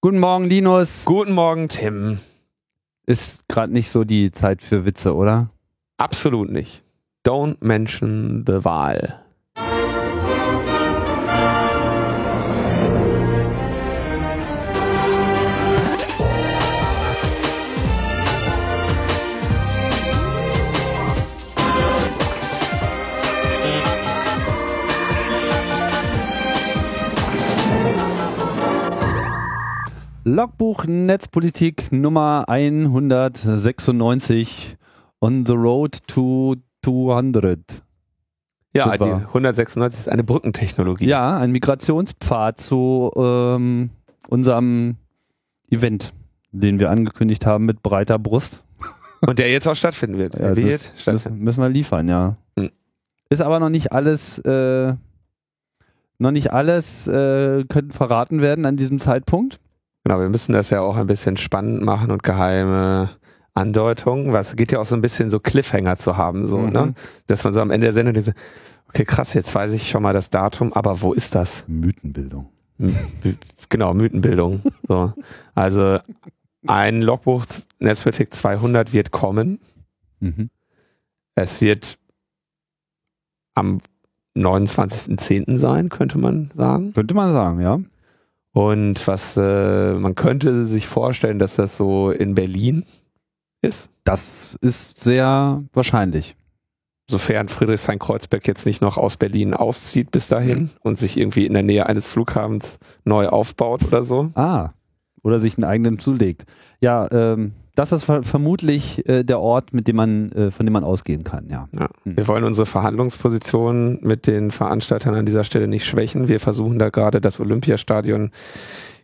Guten Morgen, Linus. Guten Morgen, Tim. Ist gerade nicht so die Zeit für Witze, oder? Absolut nicht. Don't mention the Wahl. Logbuch Netzpolitik Nummer 196 on the road to 200. Ja, die 196 ist eine Brückentechnologie. Ja, ein Migrationspfad zu ähm, unserem Event, den wir angekündigt haben mit breiter Brust. Und der jetzt auch stattfinden wird. Ja, wird stattfinden. müssen, müssen wir liefern, ja. Hm. Ist aber noch nicht alles, äh, noch nicht alles äh, könnte verraten werden an diesem Zeitpunkt. Genau, wir müssen das ja auch ein bisschen spannend machen und geheime Andeutungen. Was geht ja auch so ein bisschen so Cliffhanger zu haben, so, Mhm. ne? Dass man so am Ende der Sendung diese, okay, krass, jetzt weiß ich schon mal das Datum, aber wo ist das? Mythenbildung. Genau, Mythenbildung. So. Also ein Logbuch Netzpolitik 200 wird kommen. Mhm. Es wird am 29.10. sein, könnte man sagen. Könnte man sagen, ja. Und was äh, man könnte sich vorstellen, dass das so in Berlin ist, Das ist sehr wahrscheinlich. sofern Friedrichshain-Kreuzberg jetzt nicht noch aus Berlin auszieht bis dahin und sich irgendwie in der Nähe eines Flughafens neu aufbaut oder so. Ah. Oder sich einen eigenen zulegt. Ja, ähm, das ist ver vermutlich äh, der Ort, mit dem man, äh, von dem man ausgehen kann, ja. Ja. Hm. Wir wollen unsere Verhandlungsposition mit den Veranstaltern an dieser Stelle nicht schwächen. Wir versuchen da gerade das Olympiastadion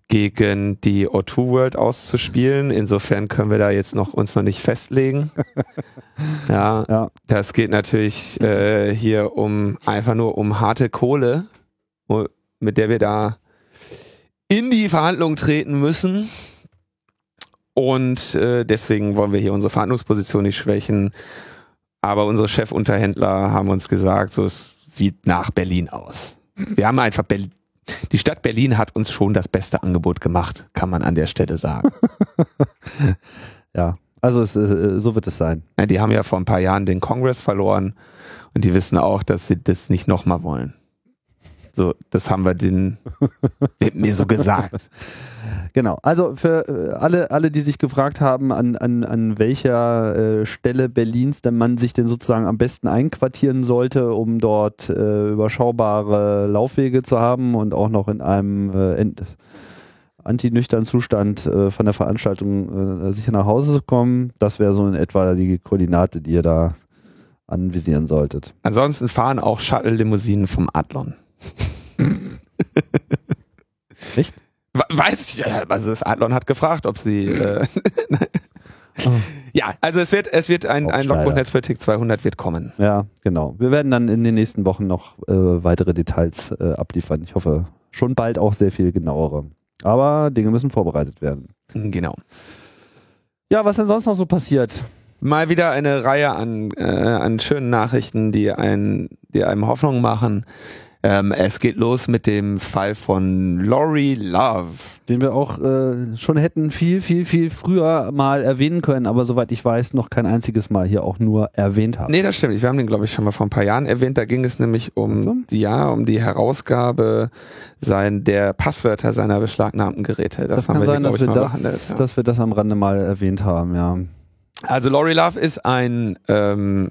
gegen die O2 World auszuspielen. Insofern können wir da jetzt noch uns noch nicht festlegen. ja, Ja. das geht natürlich äh, hier um einfach nur um harte Kohle, mit der wir da in die Verhandlungen treten müssen. Und äh, deswegen wollen wir hier unsere Verhandlungsposition nicht schwächen. Aber unsere Chefunterhändler haben uns gesagt, so es sieht nach Berlin aus. Wir haben einfach Berlin. Die Stadt Berlin hat uns schon das beste Angebot gemacht, kann man an der Stelle sagen. Ja. Also es, äh, so wird es sein. Ja, die haben ja vor ein paar Jahren den Kongress verloren und die wissen auch, dass sie das nicht nochmal wollen. So, das haben wir den wird mir so gesagt. Genau. Also für äh, alle, alle, die sich gefragt haben, an, an, an welcher äh, Stelle Berlins denn man sich denn sozusagen am besten einquartieren sollte, um dort äh, überschaubare Laufwege zu haben und auch noch in einem äh, ent antinüchternen Zustand äh, von der Veranstaltung äh, sicher nach Hause zu kommen. Das wäre so in etwa die Koordinate, die ihr da anvisieren solltet. Ansonsten fahren auch Shuttle-Limousinen vom Adlon. Echt? We- Weiß ich, ja, also das Adlon hat gefragt, ob sie. Äh, ja, also es wird, es wird ein, ein. Logbuch Netzpolitik 200 wird kommen. Ja, genau. Wir werden dann in den nächsten Wochen noch äh, weitere Details äh, abliefern. Ich hoffe, schon bald auch sehr viel genauere. Aber Dinge müssen vorbereitet werden. Genau. Ja, was denn sonst noch so passiert? Mal wieder eine Reihe an, äh, an schönen Nachrichten, die, ein, die einem Hoffnung machen. Ähm, es geht los mit dem Fall von Lori Love. Den wir auch äh, schon hätten viel, viel, viel früher mal erwähnen können, aber soweit ich weiß, noch kein einziges Mal hier auch nur erwähnt haben. Nee, das stimmt. Wir haben den, glaube ich, schon mal vor ein paar Jahren erwähnt. Da ging es nämlich um Also? die, ja, um die Herausgabe sein, der Passwörter seiner beschlagnahmten Geräte. Das, das haben kann wir sein, hier, dass wir, das, behandelt. Ja. dass wir das am Rande mal erwähnt haben, ja. Also Lori Love ist ein, ähm,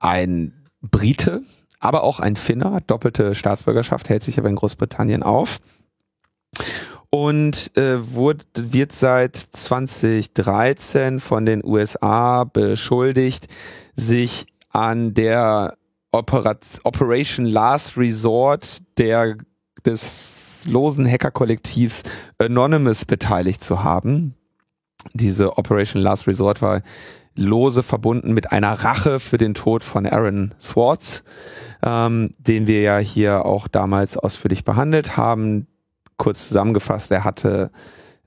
ein Brite, aber auch ein Finner, doppelte Staatsbürgerschaft, hält sich aber in Großbritannien auf und äh, wurde, wird seit 2013 von den USA beschuldigt, sich an der Operat Operation Last Resort der des losen Hackerkollektivs Anonymous beteiligt zu haben. Diese Operation Last Resort war lose verbunden mit einer Rache für den Tod von Aaron Swartz, ähm, den wir ja hier auch damals ausführlich behandelt haben. Kurz zusammengefasst, er hatte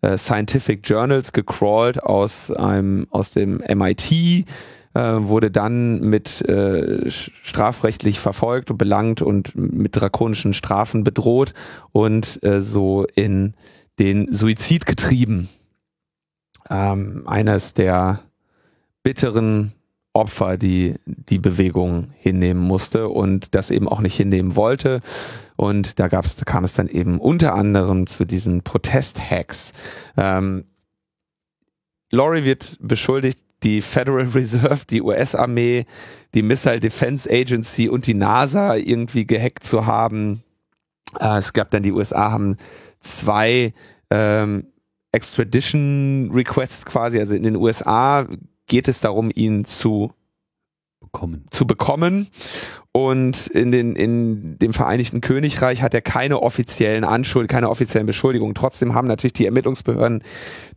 äh, Scientific Journals gecrawlt aus einem aus dem MIT, äh, wurde dann mit äh, strafrechtlich verfolgt und belangt und mit drakonischen Strafen bedroht und äh, so in den Suizid getrieben. Ähm, eines der bitteren Opfer, die die Bewegung hinnehmen musste und das eben auch nicht hinnehmen wollte. Und da gab's, kam es dann eben unter anderem zu diesen Protest-Hacks. Ähm, Laurie wird beschuldigt, die Federal Reserve, die US-Armee, die Missile Defense Agency und die NASA irgendwie gehackt zu haben. Äh, es gab dann die USA haben zwei ähm, Extradition Requests quasi, also in den USA geht es darum, ihn zu bekommen. zu bekommen. Und in, den, in dem Vereinigten Königreich hat er keine offiziellen Anschuld, keine offiziellen Beschuldigungen. Trotzdem haben natürlich die Ermittlungsbehörden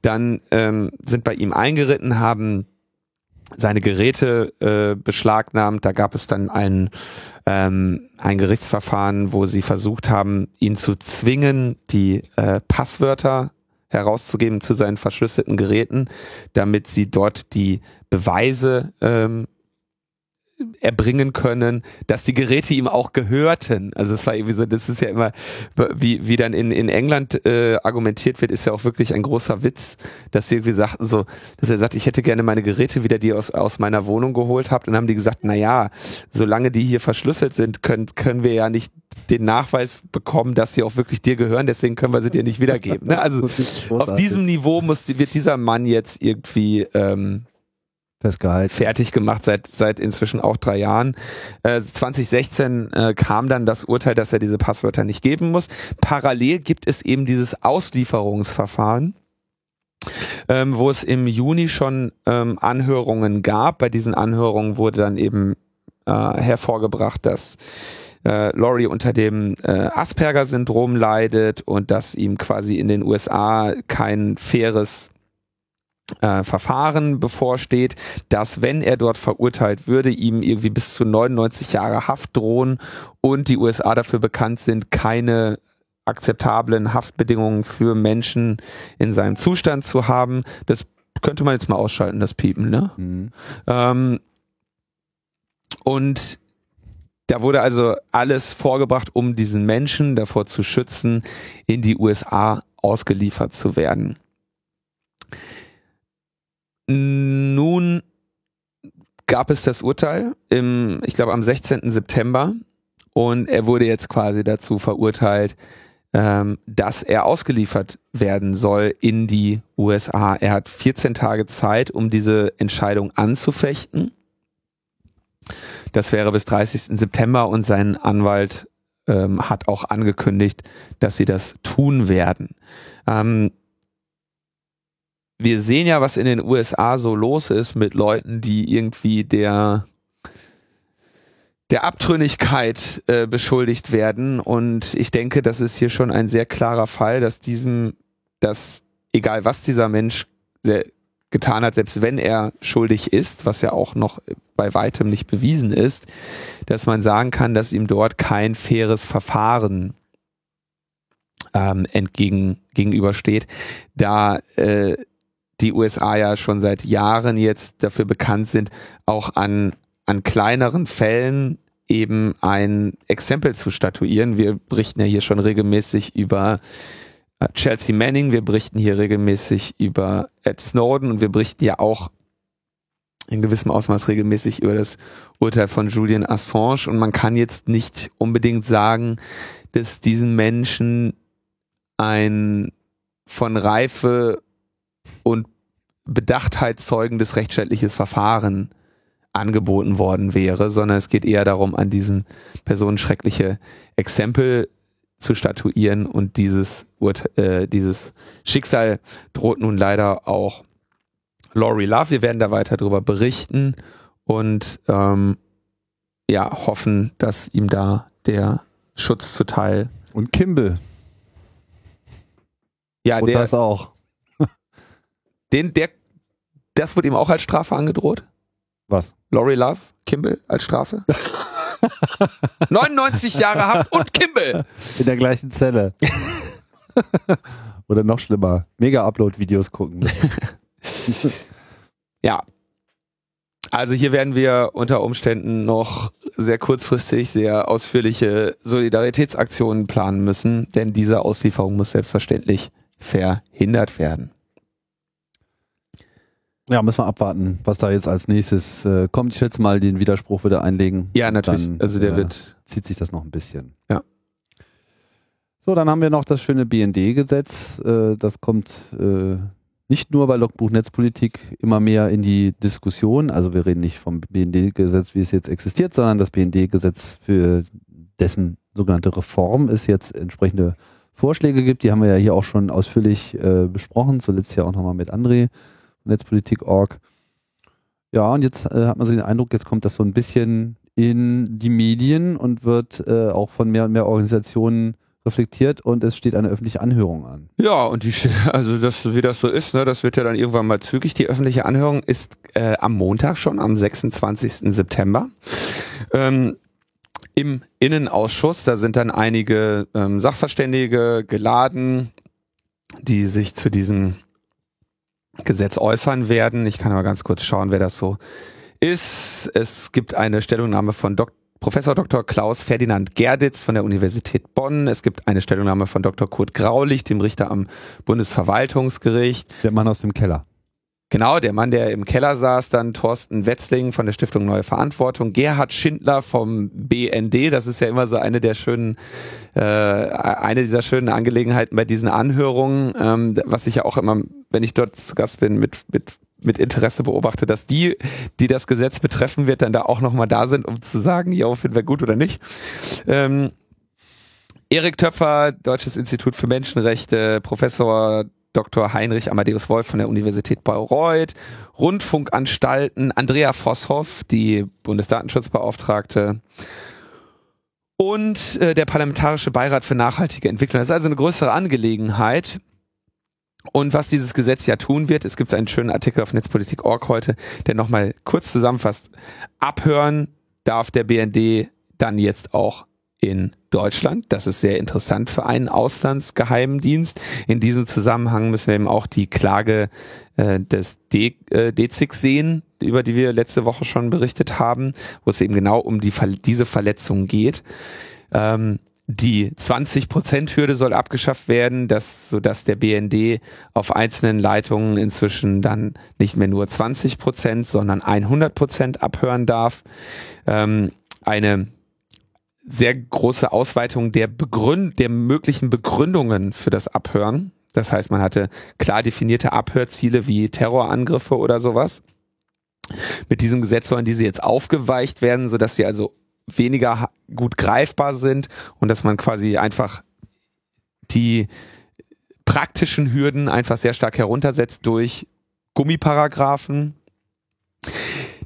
dann ähm, sind bei ihm eingeritten, haben seine Geräte äh, beschlagnahmt. Da gab es dann ein, ähm, ein Gerichtsverfahren, wo sie versucht haben, ihn zu zwingen, die äh, Passwörter herauszugeben zu seinen verschlüsselten Geräten, damit sie dort die Beweise ähm, erbringen können, dass die Geräte ihm auch gehörten. Also das war irgendwie so, das ist ja immer, wie, wie dann in, in England äh, argumentiert wird, ist ja auch wirklich ein großer Witz, dass sie irgendwie sagten so, dass er sagt, ich hätte gerne meine Geräte wieder, die ihr aus, aus meiner Wohnung geholt habt. Und haben die gesagt, na ja, solange die hier verschlüsselt sind, können, können wir ja nicht den Nachweis bekommen, dass sie auch wirklich dir gehören, deswegen können wir sie dir nicht wiedergeben. Ne? Also auf diesem Niveau muss, wird dieser Mann jetzt irgendwie ähm, festgehalten. Fertig gemacht seit, seit inzwischen auch drei Jahren. Äh, 2016 äh, kam dann das Urteil, dass er diese Passwörter nicht geben muss. Parallel gibt es eben dieses Auslieferungsverfahren. Ähm, wo es im Juni schon ähm, Anhörungen gab. Bei diesen Anhörungen wurde dann eben äh, hervorgebracht, dass äh, Laurie unter dem äh, Asperger-Syndrom leidet und dass ihm quasi in den USA kein faires äh, Verfahren bevorsteht, dass wenn er dort verurteilt würde, ihm irgendwie bis zu 99 Jahre Haft drohen und die USA dafür bekannt sind, keine akzeptablen Haftbedingungen für Menschen in seinem Zustand zu haben. Das könnte man jetzt mal ausschalten, das Piepen, ne? Mhm. Ähm, und da wurde also alles vorgebracht, um diesen Menschen davor zu schützen, in die USA ausgeliefert zu werden. Nun gab es das Urteil im, ich glaube, am 16. September und er wurde jetzt quasi dazu verurteilt, ähm, dass er ausgeliefert werden soll in die USA. Er hat 14 Tage Zeit, um diese Entscheidung anzufechten. Das wäre bis 30. September und sein Anwalt ähm, hat auch angekündigt, dass sie das tun werden. Ähm, wir sehen ja, was in den USA so los ist mit Leuten, die irgendwie der der Abtrünnigkeit äh, beschuldigt werden. Und ich denke, das ist hier schon ein sehr klarer Fall, dass diesem, dass egal was dieser Mensch getan hat, selbst wenn er schuldig ist, was ja auch noch bei weitem nicht bewiesen ist, dass man sagen kann, dass ihm dort kein faires Verfahren ähm, entgegen gegenübersteht, da äh, die USA ja schon seit Jahren jetzt dafür bekannt sind, auch an, an kleineren Fällen eben ein Exempel zu statuieren. Wir berichten ja hier schon regelmäßig über äh, Chelsea Manning, wir berichten hier regelmäßig über Ed Snowden und wir berichten ja auch in gewissem Ausmaß regelmäßig über das Urteil von Julian Assange und man kann jetzt nicht unbedingt sagen, dass diesen Menschen ein von Reife und Bedachtheit zeugendes rechtsstaatliches Verfahren angeboten worden wäre, sondern es geht eher darum, an diesen Personen schreckliche Exempel zu statuieren und dieses, äh, dieses Schicksal droht nun leider auch Laurie Love. Wir werden da weiter darüber berichten und ähm, ja, hoffen, dass ihm da der Schutz zuteil. Und Kimball. Ja, und der, das auch. Den, der, das wird ihm auch als Strafe angedroht? Was? Laurie Love, Kimball als Strafe? 99 Jahre Haft und Kimball. In der gleichen Zelle. Oder noch schlimmer, Mega-Upload-Videos gucken. ja. Also hier werden wir unter Umständen noch sehr kurzfristig sehr ausführliche Solidaritätsaktionen planen müssen, denn diese Auslieferung muss selbstverständlich verhindert werden. Ja, müssen wir abwarten, was da jetzt als nächstes äh, kommt. Ich schätze mal, den Widerspruch wieder einlegen. Ja, natürlich. Dann, also der äh, wird. Zieht sich das noch ein bisschen. Ja. So, dann haben wir noch das schöne BND-Gesetz. Äh, das kommt äh, nicht nur bei Logbuch Netzpolitik immer mehr in die Diskussion. Also wir reden nicht vom BND-Gesetz, wie es jetzt existiert, sondern das BND-Gesetz für dessen sogenannte Reform es jetzt entsprechende Vorschläge gibt. Die haben wir ja hier auch schon ausführlich äh, besprochen, zuletzt ja auch nochmal mit André Netzpolitik.org. Ja, und jetzt äh, hat man so den Eindruck, jetzt kommt das so ein bisschen in die Medien und wird äh, auch von mehr und mehr Organisationen reflektiert und es steht eine öffentliche Anhörung an. Ja, und die, also das, wie das so ist, ne, das wird ja dann irgendwann mal zügig. Die öffentliche Anhörung ist äh, am Montag schon, am 26. September. Ähm, Im Innenausschuss, da sind dann einige ähm, Sachverständige geladen, die sich zu diesem Gesetz äußern werden. Ich kann aber ganz kurz schauen, wer das so ist. Es gibt eine Stellungnahme von Dok Professor Dr. Klaus Ferdinand Gerditz von der Universität Bonn. Es gibt eine Stellungnahme von Dr. Kurt Graulich, dem Richter am Bundesverwaltungsgericht. Der Mann aus dem Keller. Genau, der Mann, der im Keller saß, dann Thorsten Wetzling von der Stiftung Neue Verantwortung, Gerhard Schindler vom BND, das ist ja immer so eine der schönen, äh, eine dieser schönen Angelegenheiten bei diesen Anhörungen, ähm, was ich ja auch immer, wenn ich dort zu Gast bin, mit, mit mit Interesse beobachte, dass die, die das Gesetz betreffen wird, dann da auch nochmal da sind, um zu sagen, ja, finden wir gut oder nicht. Ähm, Erik Töpfer, Deutsches Institut für Menschenrechte, Professor Dr. Heinrich Amadeus Wolf von der Universität Bayreuth, Rundfunkanstalten, Andrea Vosshoff, die Bundesdatenschutzbeauftragte und äh, der Parlamentarische Beirat für nachhaltige Entwicklung. Das ist also eine größere Angelegenheit. Und was dieses Gesetz ja tun wird, es gibt einen schönen Artikel auf Netzpolitik.org heute, der nochmal kurz zusammenfasst. Abhören darf der BND dann jetzt auch in Deutschland. Das ist sehr interessant für einen Auslandsgeheimdienst. In diesem Zusammenhang müssen wir eben auch die Klage äh, des De äh, sehen, über die wir letzte Woche schon berichtet haben, wo es eben genau um die, diese Verletzung geht. Ähm, die 20%-Hürde soll abgeschafft werden, dass, sodass der BND auf einzelnen Leitungen inzwischen dann nicht mehr nur 20%, sondern 100% abhören darf. Ähm, eine sehr große Ausweitung der, Begründ der möglichen Begründungen für das Abhören. Das heißt, man hatte klar definierte Abhörziele wie Terrorangriffe oder sowas. Mit diesem Gesetz sollen diese jetzt aufgeweicht werden, sodass sie also weniger gut greifbar sind und dass man quasi einfach die praktischen Hürden einfach sehr stark heruntersetzt durch Gummiparagraphen.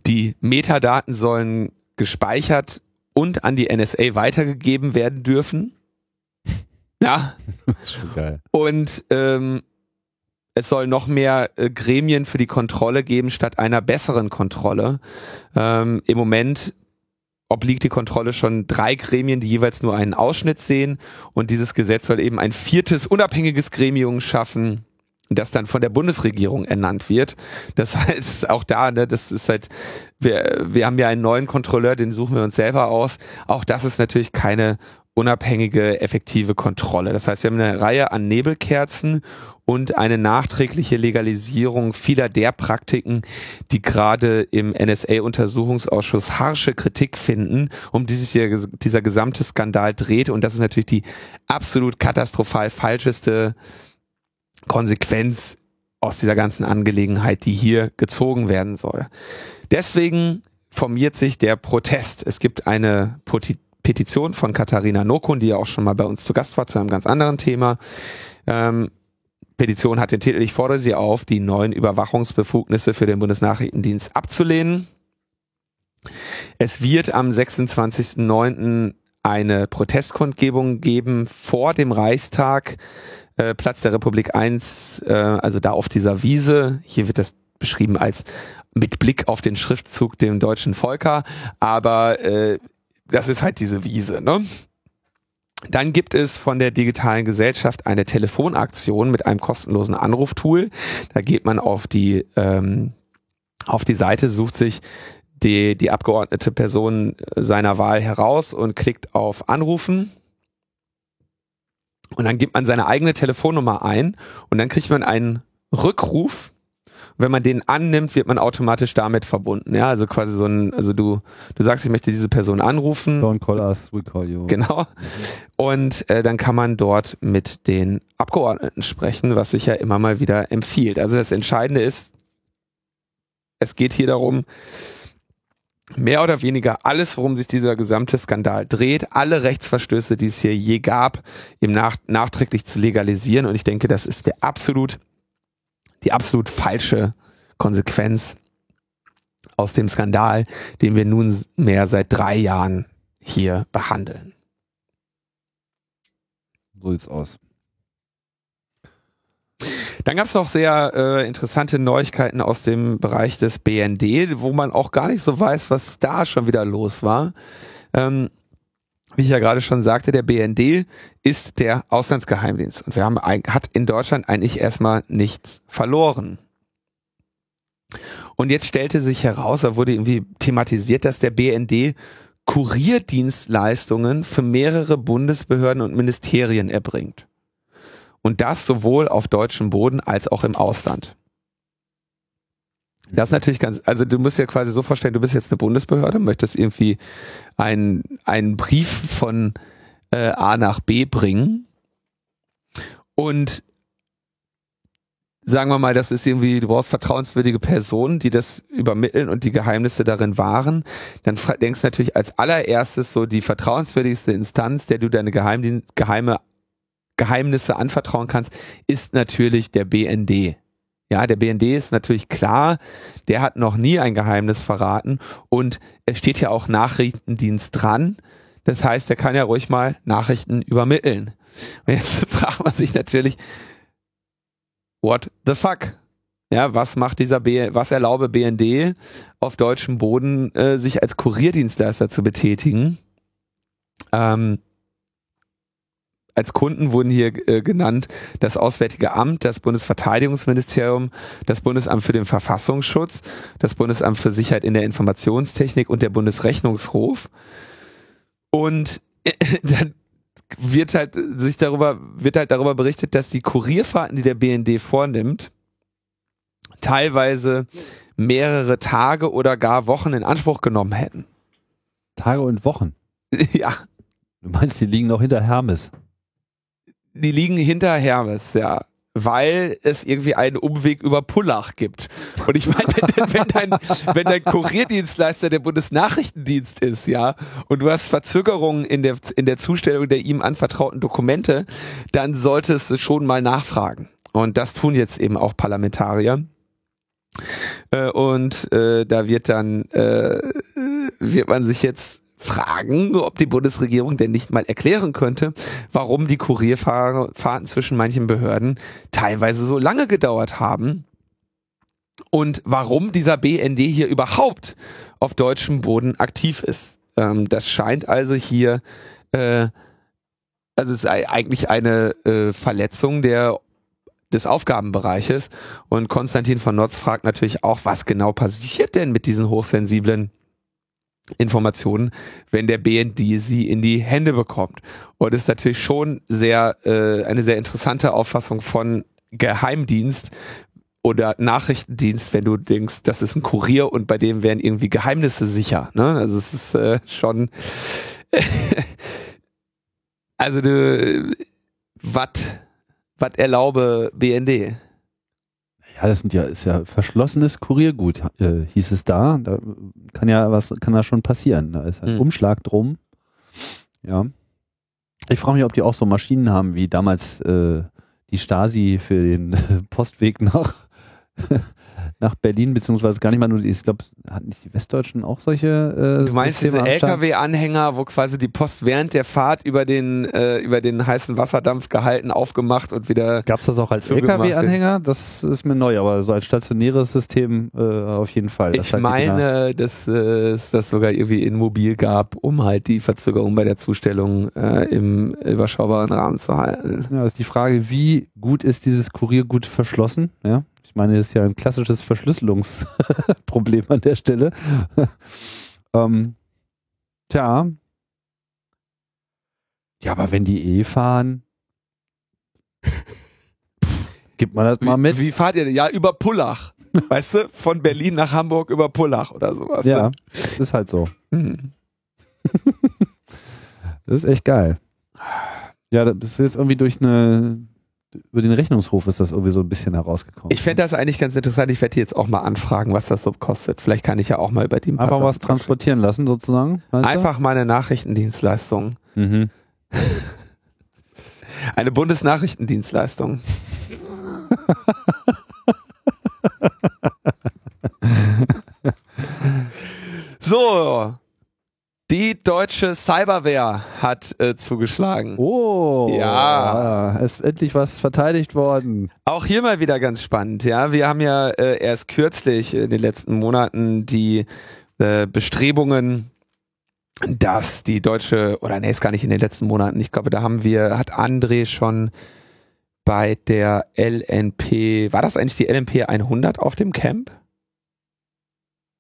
Die Metadaten sollen gespeichert und an die NSA weitergegeben werden dürfen. Ja. Und ähm, es soll noch mehr äh, Gremien für die Kontrolle geben statt einer besseren Kontrolle. Ähm, Im Moment obliegt die Kontrolle schon drei Gremien, die jeweils nur einen Ausschnitt sehen. Und dieses Gesetz soll eben ein viertes unabhängiges Gremium schaffen, das dann von der Bundesregierung ernannt wird. Das heißt, auch da, ne, das ist halt, wir, wir haben ja einen neuen Kontrolleur, den suchen wir uns selber aus. Auch das ist natürlich keine unabhängige, effektive Kontrolle. Das heißt, wir haben eine Reihe an Nebelkerzen und eine nachträgliche Legalisierung vieler der Praktiken, die gerade im NSA-Untersuchungsausschuss harsche Kritik finden, um die sich dieser, gesamte Skandal dreht. Und das ist natürlich die absolut katastrophal falscheste Konsequenz aus dieser ganzen Angelegenheit, die hier gezogen werden soll. Deswegen formiert sich der Protest. Es gibt eine Petition von Katharina Nokun, die ja auch schon mal bei uns zu Gast war, zu einem ganz anderen Thema. Ähm, Petition hat den Titel, ich fordere Sie auf, die neuen Überwachungsbefugnisse für den Bundesnachrichtendienst abzulehnen. Es wird am 26.09. eine Protestkundgebung geben vor dem Reichstag, äh, Platz der Republik 1, äh, also da auf dieser Wiese. Hier wird das beschrieben als mit Blick auf den Schriftzug dem deutschen Volker, aber äh, das ist halt diese Wiese, ne? Dann gibt es von der digitalen Gesellschaft eine Telefonaktion mit einem kostenlosen Anruftool. Da geht man auf die ähm, auf die Seite, sucht sich die, die abgeordnete Person seiner Wahl heraus und klickt auf Anrufen. Und dann gibt man seine eigene Telefonnummer ein und dann kriegt man einen Rückruf. Wenn man den annimmt, wird man automatisch damit verbunden. Ja, also quasi so ein, also du, du sagst, ich möchte diese Person anrufen. Don't call us, we call you. Genau. Und äh, dann kann man dort mit den Abgeordneten sprechen, was sich ja immer mal wieder empfiehlt. Also das Entscheidende ist, es geht hier darum, mehr oder weniger alles, worum sich dieser gesamte Skandal dreht, alle Rechtsverstöße, die es hier je gab, im nach, nachträglich zu legalisieren. Und ich denke, das ist der absolut, die absolut falsche Konsequenz aus dem Skandal, den wir nunmehr seit drei Jahren hier behandeln. So sieht's aus. Dann gab es noch sehr äh, interessante Neuigkeiten aus dem Bereich des BND, wo man auch gar nicht so weiß, was da schon wieder los war. Ähm, wie ich ja gerade schon sagte, der BND ist der Auslandsgeheimdienst und wir haben hat in Deutschland eigentlich erstmal nichts verloren. Und jetzt stellte sich heraus, da wurde irgendwie thematisiert, dass der BND Kurierdienstleistungen für mehrere Bundesbehörden und Ministerien erbringt. Und das sowohl auf deutschem Boden als auch im Ausland. Das ist natürlich ganz, also du musst ja quasi so vorstellen, du bist jetzt eine Bundesbehörde, möchtest irgendwie einen, einen Brief von äh, A nach B bringen und sagen wir mal, das ist irgendwie, du brauchst vertrauenswürdige Personen, die das übermitteln und die Geheimnisse darin wahren, dann denkst du natürlich als allererstes so die vertrauenswürdigste Instanz, der du deine Geheimdien geheime Geheimnisse anvertrauen kannst, ist natürlich der BND. Ja, der BND ist natürlich klar, der hat noch nie ein Geheimnis verraten und es steht ja auch Nachrichtendienst dran. Das heißt, er kann ja ruhig mal Nachrichten übermitteln. Und jetzt fragt man sich natürlich, what the fuck? Ja, was macht dieser B, was erlaube BND auf deutschem Boden, äh, sich als Kurierdienstleister zu betätigen? Ähm, als Kunden wurden hier äh, genannt das Auswärtige Amt, das Bundesverteidigungsministerium, das Bundesamt für den Verfassungsschutz, das Bundesamt für Sicherheit in der Informationstechnik und der Bundesrechnungshof. Und äh, dann wird halt sich darüber wird halt darüber berichtet, dass die Kurierfahrten, die der BND vornimmt, teilweise mehrere Tage oder gar Wochen in Anspruch genommen hätten. Tage und Wochen. ja. Du meinst, die liegen noch hinter Hermes? Die liegen hinter Hermes, ja. Weil es irgendwie einen Umweg über Pullach gibt. Und ich meine, wenn, dein, wenn dein Kurierdienstleister der Bundesnachrichtendienst ist, ja, und du hast Verzögerungen in der, in der Zustellung der ihm anvertrauten Dokumente, dann solltest du schon mal nachfragen. Und das tun jetzt eben auch Parlamentarier. Äh, und äh, da wird dann, äh, wird man sich jetzt fragen, ob die Bundesregierung denn nicht mal erklären könnte, warum die Kurierfahrten zwischen manchen Behörden teilweise so lange gedauert haben und warum dieser BND hier überhaupt auf deutschem Boden aktiv ist. Ähm, das scheint also hier, äh, also es ist eigentlich eine äh, Verletzung der des Aufgabenbereiches. Und Konstantin von Notz fragt natürlich auch, was genau passiert denn mit diesen hochsensiblen Informationen, wenn der BND sie in die Hände bekommt. Und ist natürlich schon sehr äh, eine sehr interessante Auffassung von Geheimdienst oder Nachrichtendienst, wenn du denkst, das ist ein Kurier und bei dem wären irgendwie Geheimnisse sicher. Ne? Also es ist äh, schon also du was was erlaube BND? Ja, das sind ja, ist ja verschlossenes Kuriergut, äh, hieß es da. Da kann ja was, kann da schon passieren. Da ist ein mhm. Umschlag drum. Ja. Ich frage mich, ob die auch so Maschinen haben, wie damals äh, die Stasi für den Postweg nach nach Berlin, beziehungsweise gar nicht mal nur, ich glaube, hatten nicht die Westdeutschen auch solche äh, Du meinst Systeme diese LKW-Anhänger, wo quasi die Post während der Fahrt über den, äh, über den heißen Wasserdampf gehalten, aufgemacht und wieder. Gab es das auch als LKW-Anhänger? Das ist mir neu, aber so als stationäres System äh, auf jeden Fall. Das ich halt meine, dass äh, es das sogar irgendwie in Mobil gab, um halt die Verzögerung bei der Zustellung äh, im überschaubaren Rahmen zu halten. Ja, ist die Frage, wie gut ist dieses Kuriergut verschlossen? Ja, meine, das ist ja ein klassisches Verschlüsselungsproblem an der Stelle. ähm, tja. Ja, aber wenn die eh fahren, Gibt man das mal mit? Wie, wie fahrt ihr denn? Ja, über Pullach. weißt du? Von Berlin nach Hamburg über Pullach oder sowas. Ja, Ne? ist halt so. Hm. Das ist echt geil. Ja, das ist jetzt irgendwie durch eine, über den Rechnungshof ist das irgendwie so ein bisschen herausgekommen. Ich fände das eigentlich ganz interessant. Ich werde jetzt auch mal anfragen, was das so kostet. Vielleicht kann ich ja auch mal über die Einfach was transportieren lassen, sozusagen. du? Einfach mal eine Nachrichtendienstleistung. Mhm. Eine Bundesnachrichtendienstleistung. so, die deutsche Cyberwehr hat äh, zugeschlagen. Oh, Ja. Es ist endlich was verteidigt worden. Auch hier mal wieder ganz spannend. Ja, wir haben ja äh, erst kürzlich in den letzten Monaten die äh, Bestrebungen, dass die deutsche oder nee, ist gar nicht in den letzten Monaten. Ich glaube, da haben wir hat André schon bei der LNP. War das eigentlich die LNP 100 auf dem Camp?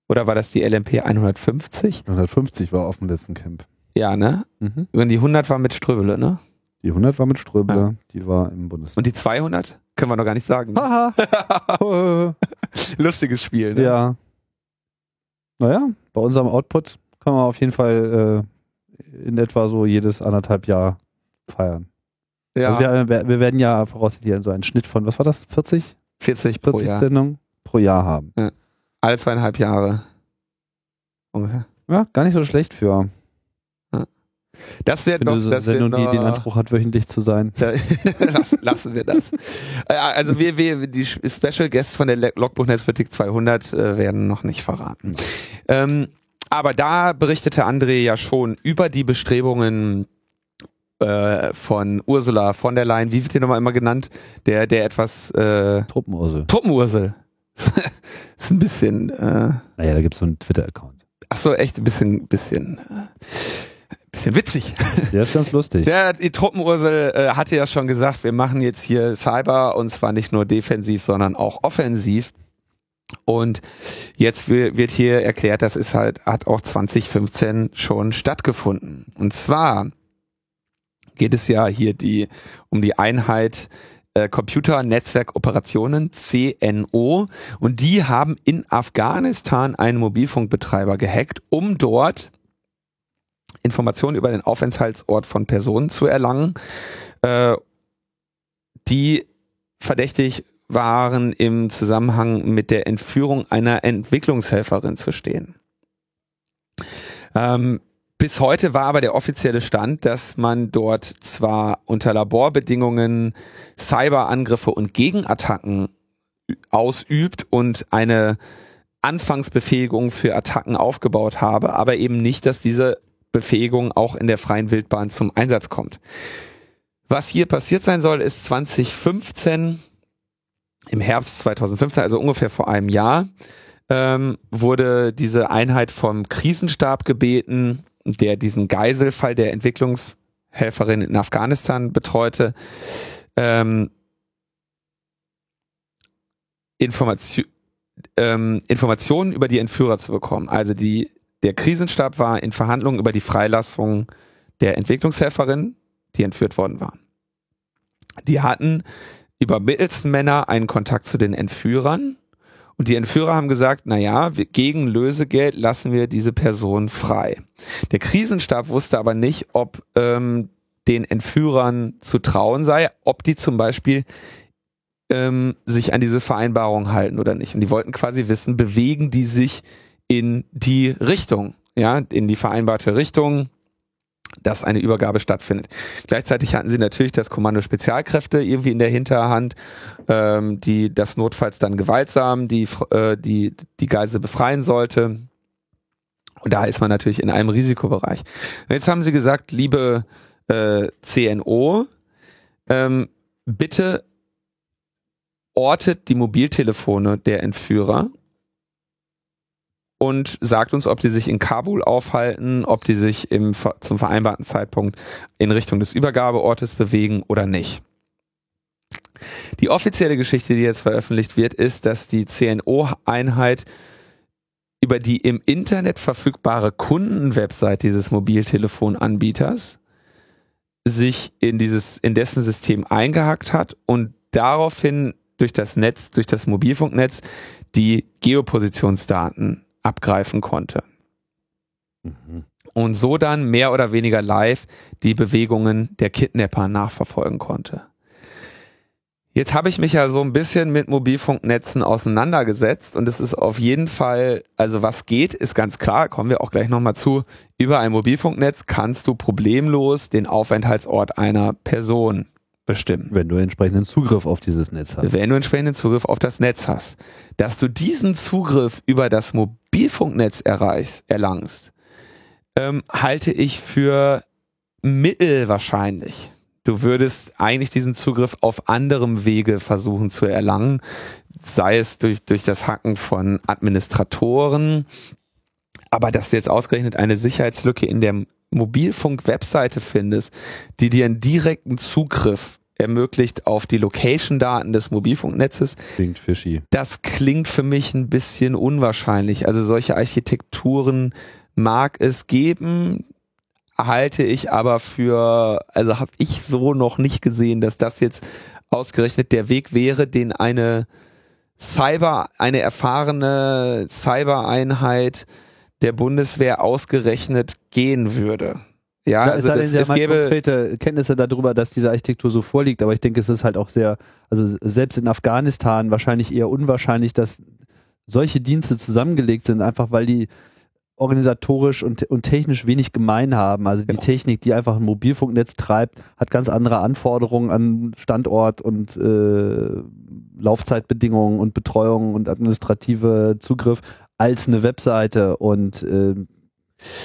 Oder war das die LNP 150? 150 war auf dem letzten Camp. Ja, ne? Mhm. Und die 100 war mit Ströbele, ne? Die 100 war mit Ströbler, die war im Bundestag. Und die 200? Können wir noch gar nicht sagen. ne? Haha. Lustiges Spiel, ne? ja. Naja, bei unserem Output kann man auf jeden Fall äh, in etwa so jedes anderthalb Jahr feiern. Ja, Also wir, wir werden ja voraussichtlich so einen Schnitt von, was war das, 40? 40 pro 40 Jahr. Sendungen pro Jahr haben. Alle zweieinhalb Jahre. Ungefähr. Ja, gar nicht so schlecht für Das wird noch, so- das wird Sendung, die den noch Anspruch hat, wöchentlich zu sein. lassen, lassen wir das. Äh, Also wir, wir, die Special Guests von der Logbuch Netzpolitik 200 äh, werden noch nicht verraten. Ähm, aber da berichtete André ja schon über die Bestrebungen äh, von Ursula von der Leyen, wie wird die nochmal immer genannt? Der, der etwas äh, Truppenursel. Truppenursel. ist ein bisschen äh, Naja, da gibt es so einen Twitter-Account. Ach so, echt ein bisschen, bisschen, äh, bisschen witzig. Der ist ganz lustig. Der, die Truppenursel äh, hatte ja schon gesagt, wir machen jetzt hier Cyber und zwar nicht nur defensiv, sondern auch offensiv. Und jetzt wi- wird hier erklärt, das ist halt, hat auch 2015 schon stattgefunden. Und zwar geht es ja hier die, um die Einheit äh, Computer-Netzwerk-Operationen, CNO. Und die haben in Afghanistan einen Mobilfunkbetreiber gehackt, um dort Informationen über den Aufenthaltsort von Personen zu erlangen, äh, die verdächtig waren, im Zusammenhang mit der Entführung einer Entwicklungshelferin zu stehen. Ähm, bis heute war aber der offizielle Stand, dass man dort zwar unter Laborbedingungen Cyberangriffe und Gegenattacken ausübt und eine Anfangsbefähigung für Attacken aufgebaut habe, aber eben nicht, dass diese Befähigung auch in der freien Wildbahn zum Einsatz kommt. Was hier passiert sein soll, ist 2015, im Herbst 2015, also ungefähr vor einem Jahr, ähm, wurde diese Einheit vom Krisenstab gebeten, der diesen Geiselfall der Entwicklungshelferin in Afghanistan betreute, ähm, Information, ähm, Informationen über die Entführer zu bekommen. Also die, der Krisenstab war in Verhandlungen über die Freilassung der Entwicklungshelferin, die entführt worden waren. Die hatten über Mittelsmänner einen Kontakt zu den Entführern und die Entführer haben gesagt, na ja, gegen Lösegeld lassen wir diese Person frei. Der Krisenstab wusste aber nicht, ob ähm, den Entführern zu trauen sei, ob die zum Beispiel ähm, sich an diese Vereinbarung halten oder nicht. Und die wollten quasi wissen, bewegen die sich in die Richtung, ja, in die vereinbarte Richtung, dass eine Übergabe stattfindet. Gleichzeitig hatten sie natürlich das Kommando Spezialkräfte irgendwie in der Hinterhand, ähm, die das notfalls dann gewaltsam die, äh, die, die Geisel befreien sollte. Und da ist man natürlich in einem Risikobereich. Und jetzt haben sie gesagt, liebe äh, CNO, ähm, bitte ortet die Mobiltelefone der Entführer und sagt uns, ob die sich in Kabul aufhalten, ob die sich im, zum vereinbarten Zeitpunkt in Richtung des Übergabeortes bewegen oder nicht. Die offizielle Geschichte, die jetzt veröffentlicht wird, ist, dass die CNO-Einheit über die im Internet verfügbare Kundenwebsite dieses Mobiltelefonanbieters sich in dieses, in dessen System eingehackt hat und daraufhin durch das Netz, durch das Mobilfunknetz die Geopositionsdaten abgreifen konnte. Mhm. Und so dann mehr oder weniger live die Bewegungen der Kidnapper nachverfolgen konnte. Jetzt habe ich mich ja so ein bisschen mit Mobilfunknetzen auseinandergesetzt und es ist auf jeden Fall, also was geht, ist ganz klar, kommen wir auch gleich nochmal zu. Über ein Mobilfunknetz kannst du problemlos den Aufenthaltsort einer Person bestimmen. Wenn du entsprechenden Zugriff auf dieses Netz hast. Wenn du entsprechenden Zugriff auf das Netz hast. Dass du diesen Zugriff über das Mobilfunknetz erreichst, erlangst, ähm, halte ich für mittelwahrscheinlich. Du würdest eigentlich diesen Zugriff auf anderem Wege versuchen zu erlangen, sei es durch, durch das Hacken von Administratoren, aber dass du jetzt ausgerechnet eine Sicherheitslücke in der Mobilfunk-Webseite findest, die dir einen direkten Zugriff ermöglicht auf die Location-Daten des Mobilfunknetzes. Klingt fishy. Das klingt für mich ein bisschen unwahrscheinlich. Also solche Architekturen mag es geben halte ich aber für, also habe ich so noch nicht gesehen, dass das jetzt ausgerechnet der Weg wäre, den eine Cyber, eine erfahrene Cybereinheit der Bundeswehr ausgerechnet gehen würde. Ja, ja also es, es gäbe konkrete Kenntnisse darüber, dass diese Architektur so vorliegt, aber ich denke, es ist halt auch sehr, also selbst in Afghanistan wahrscheinlich eher unwahrscheinlich, dass solche Dienste zusammengelegt sind, einfach weil die organisatorisch und, und technisch wenig gemein haben. Also die genau. Technik, die einfach ein Mobilfunknetz treibt, hat ganz andere Anforderungen an Standort und äh, Laufzeitbedingungen und Betreuung und administrative Zugriff als eine Webseite und äh,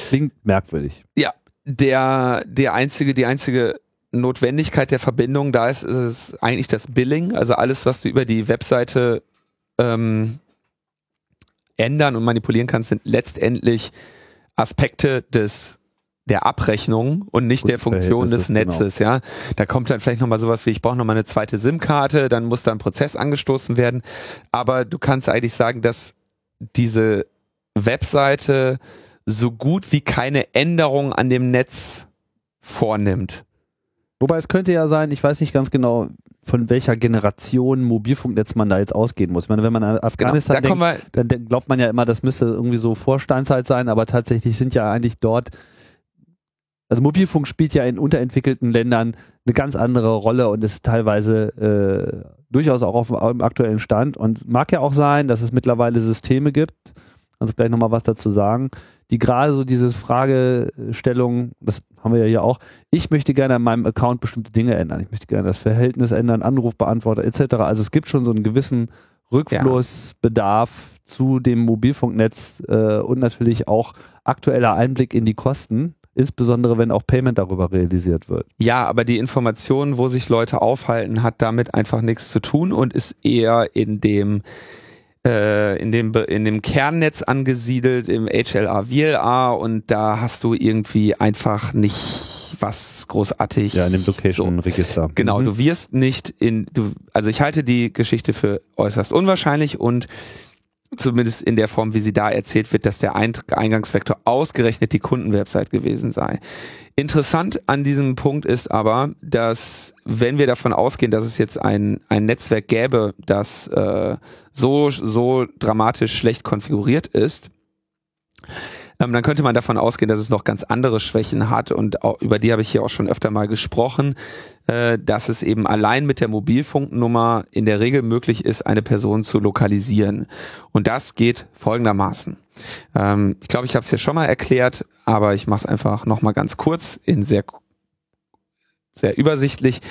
klingt merkwürdig. Ja, der, der einzige, die einzige Notwendigkeit der Verbindung da ist, ist eigentlich das Billing, also alles, was du über die Webseite ähm, ändern und manipulieren kannst, sind letztendlich Aspekte des der Abrechnung und nicht Gut, der Funktion des genau. Netzes, genau. ja. Da kommt dann vielleicht nochmal sowas wie, ich brauche nochmal eine zweite SIM-Karte, dann muss da ein Prozess angestoßen werden. Aber du kannst eigentlich sagen, dass diese Webseite so gut wie keine Änderung an dem Netz vornimmt. Wobei es könnte ja sein, ich weiß nicht ganz genau, von welcher Generation Mobilfunknetz man da jetzt ausgehen muss. Ich meine, wenn man an Afghanistan genau, da denkt, dann glaubt man ja immer, das müsste irgendwie so Vorsteinzeit sein, aber tatsächlich sind ja eigentlich dort, also Mobilfunk spielt ja in unterentwickelten Ländern eine ganz andere Rolle und ist teilweise äh, durchaus auch auf dem aktuellen Stand und mag ja auch sein, dass es mittlerweile Systeme gibt, also gleich nochmal was dazu sagen, die gerade so diese Fragestellung, das haben wir ja hier auch, ich möchte gerne an meinem Account bestimmte Dinge ändern. Ich möchte gerne das Verhältnis ändern, Anrufbeantworter etc. Also es gibt schon so einen gewissen Rückflussbedarf ja. zu dem Mobilfunknetz äh, und natürlich auch aktueller Einblick in die Kosten insbesondere wenn auch Payment darüber realisiert wird. Ja, aber die Information, wo sich Leute aufhalten, hat damit einfach nichts zu tun und ist eher in dem äh, in dem in dem Kernnetz angesiedelt im HLA VLA und da hast du irgendwie einfach nicht was großartig ja in dem Location Register so. genau mhm. du wirst nicht in du also ich halte die Geschichte für äußerst unwahrscheinlich und zumindest in der Form, wie sie da erzählt wird, dass der Eingangsvektor ausgerechnet die Kundenwebsite gewesen sei. Interessant an diesem Punkt ist aber, dass wenn wir davon ausgehen, dass es jetzt ein, ein Netzwerk gäbe, das äh, so, so dramatisch schlecht konfiguriert ist, ähm, dann könnte man davon ausgehen, dass es noch ganz andere Schwächen hat und auch, über die habe ich hier auch schon öfter mal gesprochen, äh, dass es eben allein mit der Mobilfunknummer in der Regel möglich ist, eine Person zu lokalisieren. Und das geht folgendermaßen. Ähm, ich glaube, ich habe es hier schon mal erklärt, aber ich mache es einfach nochmal ganz kurz in sehr, sehr übersichtlich.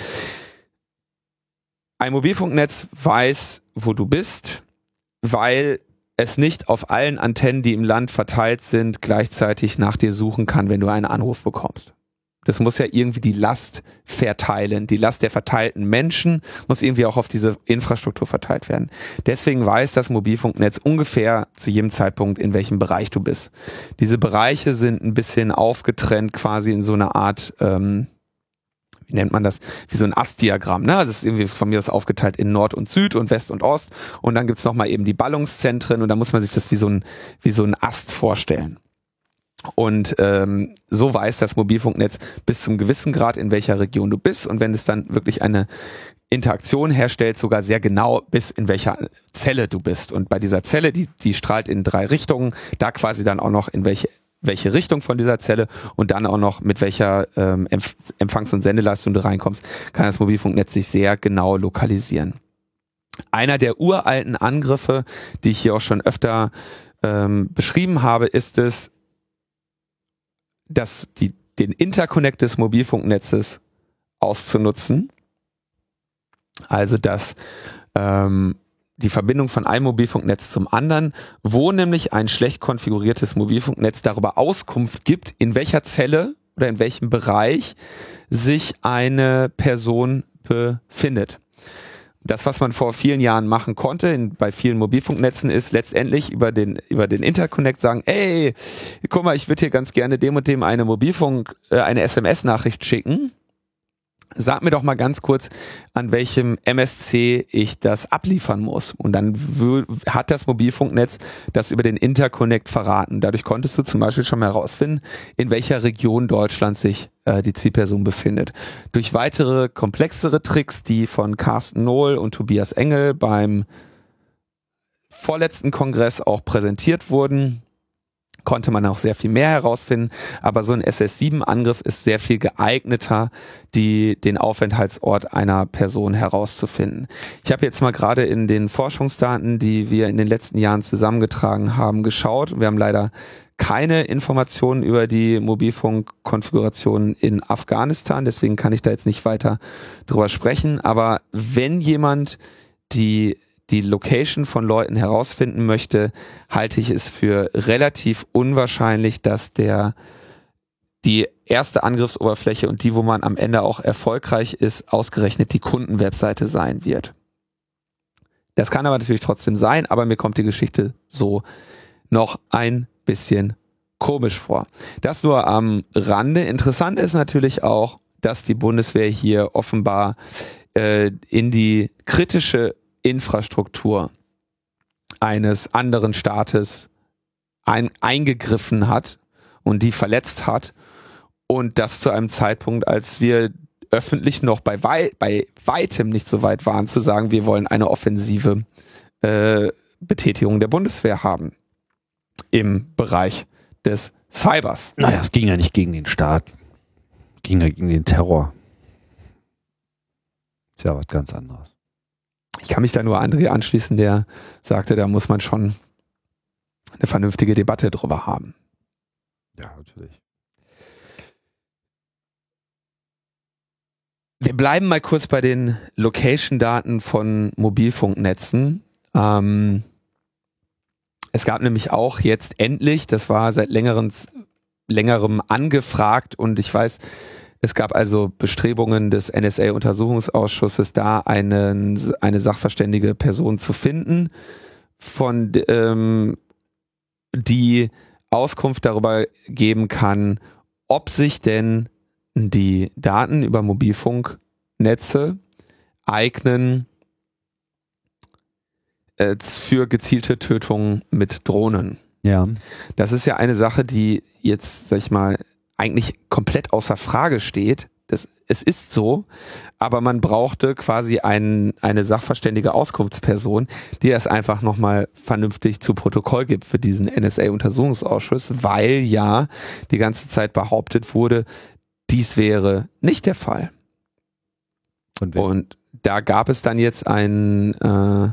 Ein Mobilfunknetz weiß, wo du bist, weil es nicht auf allen Antennen, die im Land verteilt sind, gleichzeitig nach dir suchen kann, wenn du einen Anruf bekommst. Das muss ja irgendwie die Last verteilen. Die Last der verteilten Menschen muss irgendwie auch auf diese Infrastruktur verteilt werden. Deswegen weiß das Mobilfunknetz ungefähr zu jedem Zeitpunkt, in welchem Bereich du bist. Diese Bereiche sind ein bisschen aufgetrennt, quasi in so einer Art ähm, wie nennt man das, wie so ein Astdiagramm. Ne? Also es ist irgendwie von mir aus aufgeteilt in Nord und Süd und West und Ost. Und dann gibt's noch mal eben die Ballungszentren und da muss man sich das wie so ein, wie so ein Ast vorstellen. Und ähm, so weiß das Mobilfunknetz bis zum gewissen Grad, in welcher Region du bist. Und wenn es dann wirklich eine Interaktion herstellt, sogar sehr genau bis in welcher Zelle du bist. Und bei dieser Zelle, die, die strahlt in drei Richtungen, da quasi dann auch noch in welche welche Richtung von dieser Zelle und dann auch noch mit welcher ähm, Empfangs- und Sendeleistung du reinkommst, kann das Mobilfunknetz sich sehr genau lokalisieren. Einer der uralten Angriffe, die ich hier auch schon öfter ähm, beschrieben habe, ist es, dass die, den Interconnect des Mobilfunknetzes auszunutzen. Also dass ähm, die Verbindung von einem Mobilfunknetz zum anderen, wo nämlich ein schlecht konfiguriertes Mobilfunknetz darüber Auskunft gibt, in welcher Zelle oder in welchem Bereich sich eine Person befindet. Das, was man vor vielen Jahren machen konnte, in, bei vielen Mobilfunknetzen, ist letztendlich über den, über den Interconnect sagen, ey, guck mal, ich würde hier ganz gerne dem und dem eine Mobilfunk, äh, eine SMS-Nachricht schicken sag mir doch mal ganz kurz, an welchem MSC ich das abliefern muss. Und dann hat das Mobilfunknetz das über den Interconnect verraten. Dadurch konntest du zum Beispiel schon mal herausfinden, in welcher Region Deutschland sich äh, die Zielperson befindet. Durch weitere komplexere Tricks, die von Carsten Nohl und Tobias Engel beim vorletzten Kongress auch präsentiert wurden, konnte man auch sehr viel mehr herausfinden, aber so ein SS7-Angriff ist sehr viel geeigneter, die, den Aufenthaltsort einer Person herauszufinden. Ich habe jetzt mal gerade in den Forschungsdaten, die wir in den letzten Jahren zusammengetragen haben, geschaut. Wir haben leider keine Informationen über die Mobilfunkkonfiguration in Afghanistan, deswegen kann ich da jetzt nicht weiter drüber sprechen, aber wenn jemand die die Location von Leuten herausfinden möchte, halte ich es für relativ unwahrscheinlich, dass der die erste Angriffsoberfläche und die, wo man am Ende auch erfolgreich ist, ausgerechnet die Kundenwebseite sein wird. Das kann aber natürlich trotzdem sein, aber mir kommt die Geschichte so noch ein bisschen komisch vor. Das nur am Rande. Interessant ist natürlich auch, dass die Bundeswehr hier offenbar äh, in die kritische Infrastruktur eines anderen Staates ein, eingegriffen hat und die verletzt hat und das zu einem Zeitpunkt, als wir öffentlich noch bei, wei bei weitem nicht so weit waren zu sagen, wir wollen eine offensive äh, Betätigung der Bundeswehr haben im Bereich des Cybers. Naja, es ging ja nicht gegen den Staat, es ging ja gegen den Terror. Ist ja was ganz anderes ich kann mich da nur André anschließen, der sagte, da muss man schon eine vernünftige Debatte drüber haben. Ja, natürlich. Wir bleiben mal kurz bei den Location-Daten von Mobilfunknetzen. Ähm, es gab nämlich auch jetzt endlich, das war seit längerem, längerem angefragt und ich weiß, es gab also Bestrebungen des NSA-Untersuchungsausschusses, da einen, eine sachverständige Person zu finden, von ähm, die Auskunft darüber geben kann, ob sich denn die Daten über Mobilfunknetze eignen äh, für gezielte Tötungen mit Drohnen. Ja. Das ist ja eine Sache, die jetzt, sag ich mal, eigentlich komplett außer Frage steht. Das, es ist so, aber man brauchte quasi ein, eine sachverständige Auskunftsperson, die das einfach nochmal vernünftig zu Protokoll gibt für diesen NSA-Untersuchungsausschuss, weil ja die ganze Zeit behauptet wurde, dies wäre nicht der Fall. Und, Und da gab es dann jetzt ein, äh,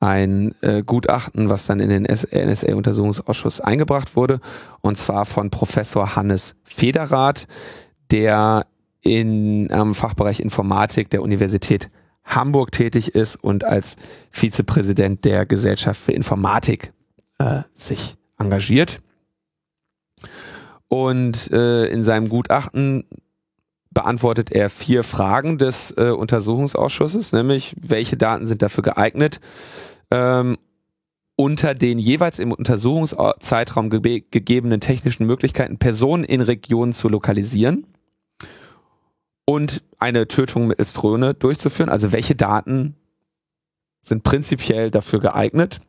ein äh, Gutachten, was dann in den NSA-Untersuchungsausschuss eingebracht wurde, und zwar von Professor Hannes Federath, der in am Fachbereich Informatik der Universität Hamburg tätig ist und als Vizepräsident der Gesellschaft für Informatik äh, sich engagiert. Und äh, in seinem Gutachten beantwortet er vier Fragen des äh, Untersuchungsausschusses, nämlich welche Daten sind dafür geeignet, ähm, unter den jeweils im Untersuchungszeitraum ge gegebenen technischen Möglichkeiten Personen in Regionen zu lokalisieren und eine Tötung mittels Drohne durchzuführen. Also welche Daten sind prinzipiell dafür geeignet?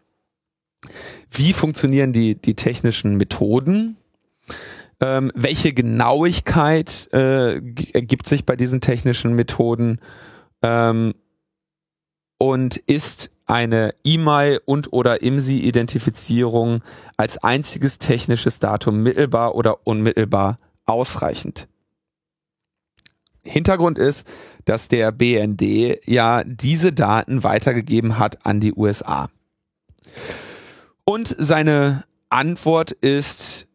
Wie funktionieren die, die technischen Methoden? Ähm, welche Genauigkeit äh, ergibt sich bei diesen technischen Methoden? Ähm, und ist eine E-Mail und oder IMSI-Identifizierung als einziges technisches Datum mittelbar oder unmittelbar ausreichend. Hintergrund ist, dass der BND ja diese Daten weitergegeben hat an die USA. Und seine Antwort ist,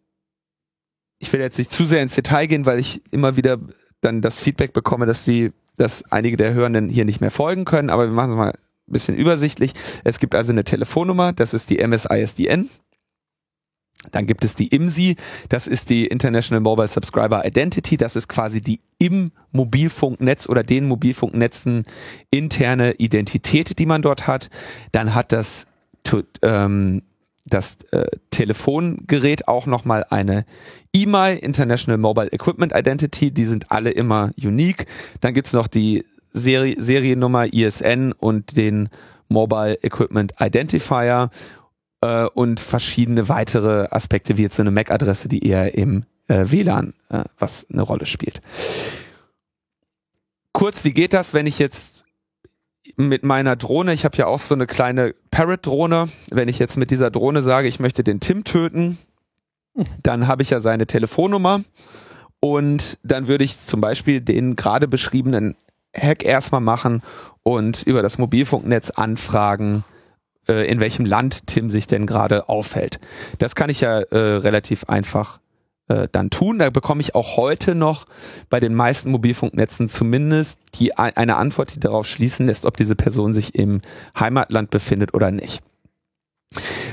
ich will jetzt nicht zu sehr ins Detail gehen, weil ich immer wieder dann das Feedback bekomme, dass die, dass einige der Hörenden hier nicht mehr folgen können, aber wir machen es mal bisschen übersichtlich. Es gibt also eine Telefonnummer, das ist die MSISDN. Dann gibt es die IMSI, das ist die International Mobile Subscriber Identity, das ist quasi die im Mobilfunknetz oder den Mobilfunknetzen interne Identität, die man dort hat. Dann hat das, ähm, das äh, Telefongerät auch nochmal eine EMI, International Mobile Equipment Identity, die sind alle immer unique. Dann gibt's noch die Serie, Seriennummer ISN und den Mobile Equipment Identifier äh, und verschiedene weitere Aspekte, wie jetzt so eine MAC-Adresse, die eher im äh, WLAN äh, was eine Rolle spielt. Kurz, wie geht das, wenn ich jetzt mit meiner Drohne, ich habe ja auch so eine kleine Parrot-Drohne, wenn ich jetzt mit dieser Drohne sage, ich möchte den Tim töten, dann habe ich ja seine Telefonnummer und dann würde ich zum Beispiel den gerade beschriebenen Hack erstmal machen und über das Mobilfunknetz anfragen, äh, in welchem Land Tim sich denn gerade aufhält. Das kann ich ja äh, relativ einfach äh, dann tun. Da bekomme ich auch heute noch bei den meisten Mobilfunknetzen zumindest die, eine Antwort, die darauf schließen lässt, ob diese Person sich im Heimatland befindet oder nicht.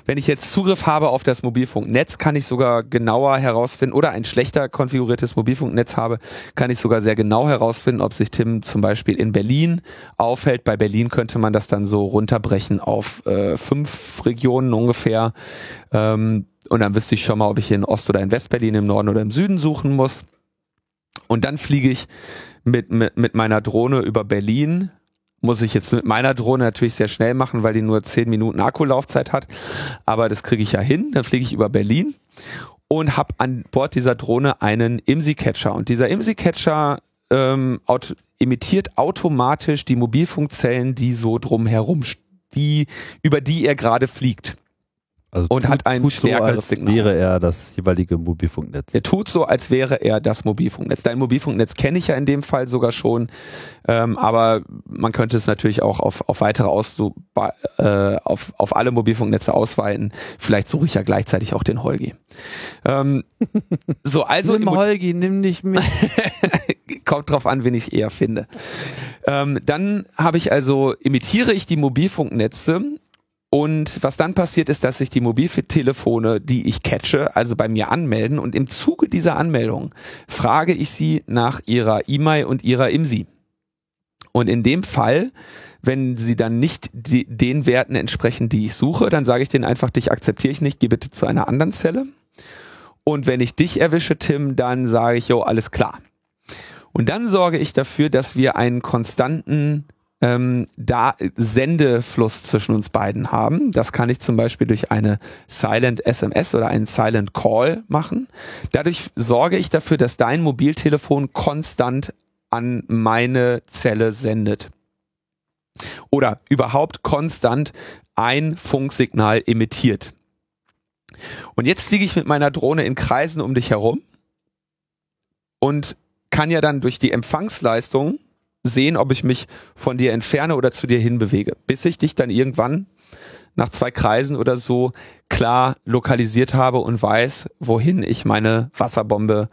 Wenn ich jetzt Zugriff habe auf das Mobilfunknetz, kann ich sogar genauer herausfinden, oder ein schlechter konfiguriertes Mobilfunknetz habe, kann ich sogar sehr genau herausfinden, ob sich Tim zum Beispiel in Berlin aufhält. Bei Berlin könnte man das dann so runterbrechen auf äh, fünf Regionen ungefähr. Ähm, und dann wüsste ich schon mal, ob ich in Ost- oder in Westberlin, im Norden oder im Süden suchen muss. Und dann fliege ich mit, mit, mit meiner Drohne über Berlin muss ich jetzt mit meiner Drohne natürlich sehr schnell machen, weil die nur 10 Minuten Akkulaufzeit hat. Aber das kriege ich ja hin. Dann fliege ich über Berlin und habe an Bord dieser Drohne einen IMSI-Catcher. Und dieser IMSI-Catcher ähm, auto imitiert automatisch die Mobilfunkzellen, die so drumherum, die, über die er gerade fliegt. Also und tut, hat ein tut stärkeres so, als Signal. wäre er das jeweilige Mobilfunknetz. Er tut so, als wäre er das Mobilfunknetz. Dein Mobilfunknetz kenne ich ja in dem Fall sogar schon, ähm, aber man könnte es natürlich auch auf, auf weitere aus, äh, auf, auf alle Mobilfunknetze ausweiten. Vielleicht suche ich ja gleichzeitig auch den Holgi. Ähm, so, also nimm Holgi, nimm nicht mit. Kommt drauf an, wen ich eher finde. Ähm, dann habe ich also imitiere ich die Mobilfunknetze und was dann passiert ist, dass sich die Mobiltelefone, die ich catche, also bei mir anmelden und im Zuge dieser Anmeldung frage ich sie nach ihrer E-Mail und ihrer IMSI. Und in dem Fall, wenn sie dann nicht die, den Werten entsprechen, die ich suche, dann sage ich denen einfach, dich akzeptiere ich nicht, geh bitte zu einer anderen Zelle. Und wenn ich dich erwische, Tim, dann sage ich, jo, alles klar. Und dann sorge ich dafür, dass wir einen konstanten ähm, da Sendefluss zwischen uns beiden haben. Das kann ich zum Beispiel durch eine Silent SMS oder einen Silent Call machen. Dadurch sorge ich dafür, dass dein Mobiltelefon konstant an meine Zelle sendet. Oder überhaupt konstant ein Funksignal emittiert. Und jetzt fliege ich mit meiner Drohne in Kreisen um dich herum und kann ja dann durch die Empfangsleistung sehen, ob ich mich von dir entferne oder zu dir hinbewege, bis ich dich dann irgendwann nach zwei Kreisen oder so klar lokalisiert habe und weiß, wohin ich meine Wasserbombe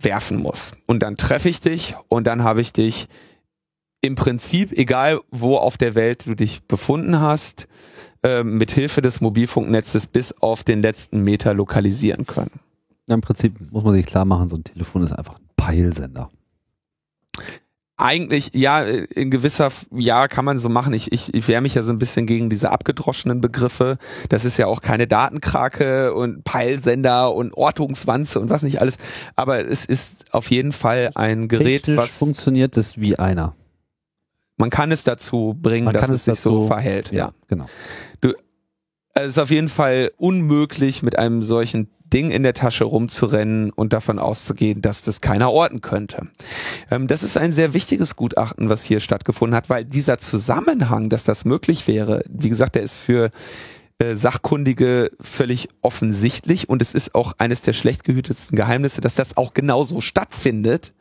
werfen muss. Und dann treffe ich dich und dann habe ich dich im Prinzip, egal wo auf der Welt du dich befunden hast, äh, mit Hilfe des Mobilfunknetzes bis auf den letzten Meter lokalisieren können. Ja, Im Prinzip muss man sich klar machen, so ein Telefon ist einfach ein Peilsender eigentlich, ja, in gewisser, ja, kann man so machen. Ich, ich, ich wehre mich ja so ein bisschen gegen diese abgedroschenen Begriffe. Das ist ja auch keine Datenkrake und Peilsender und Ortungswanze und was nicht alles. Aber es ist auf jeden Fall ein Gerät, Technisch was. funktioniert es wie einer. Man kann es dazu bringen, man dass es, sich so verhält. Ja, ja. genau. Du, es ist auf jeden Fall unmöglich mit einem solchen Ding in der Tasche rumzurennen und davon auszugehen, dass das keiner orten könnte. Ähm, das ist ein sehr wichtiges Gutachten, was hier stattgefunden hat, weil dieser Zusammenhang, dass das möglich wäre, wie gesagt, der ist für äh, Sachkundige völlig offensichtlich und es ist auch eines der schlecht gehütetsten Geheimnisse, dass das auch genauso stattfindet.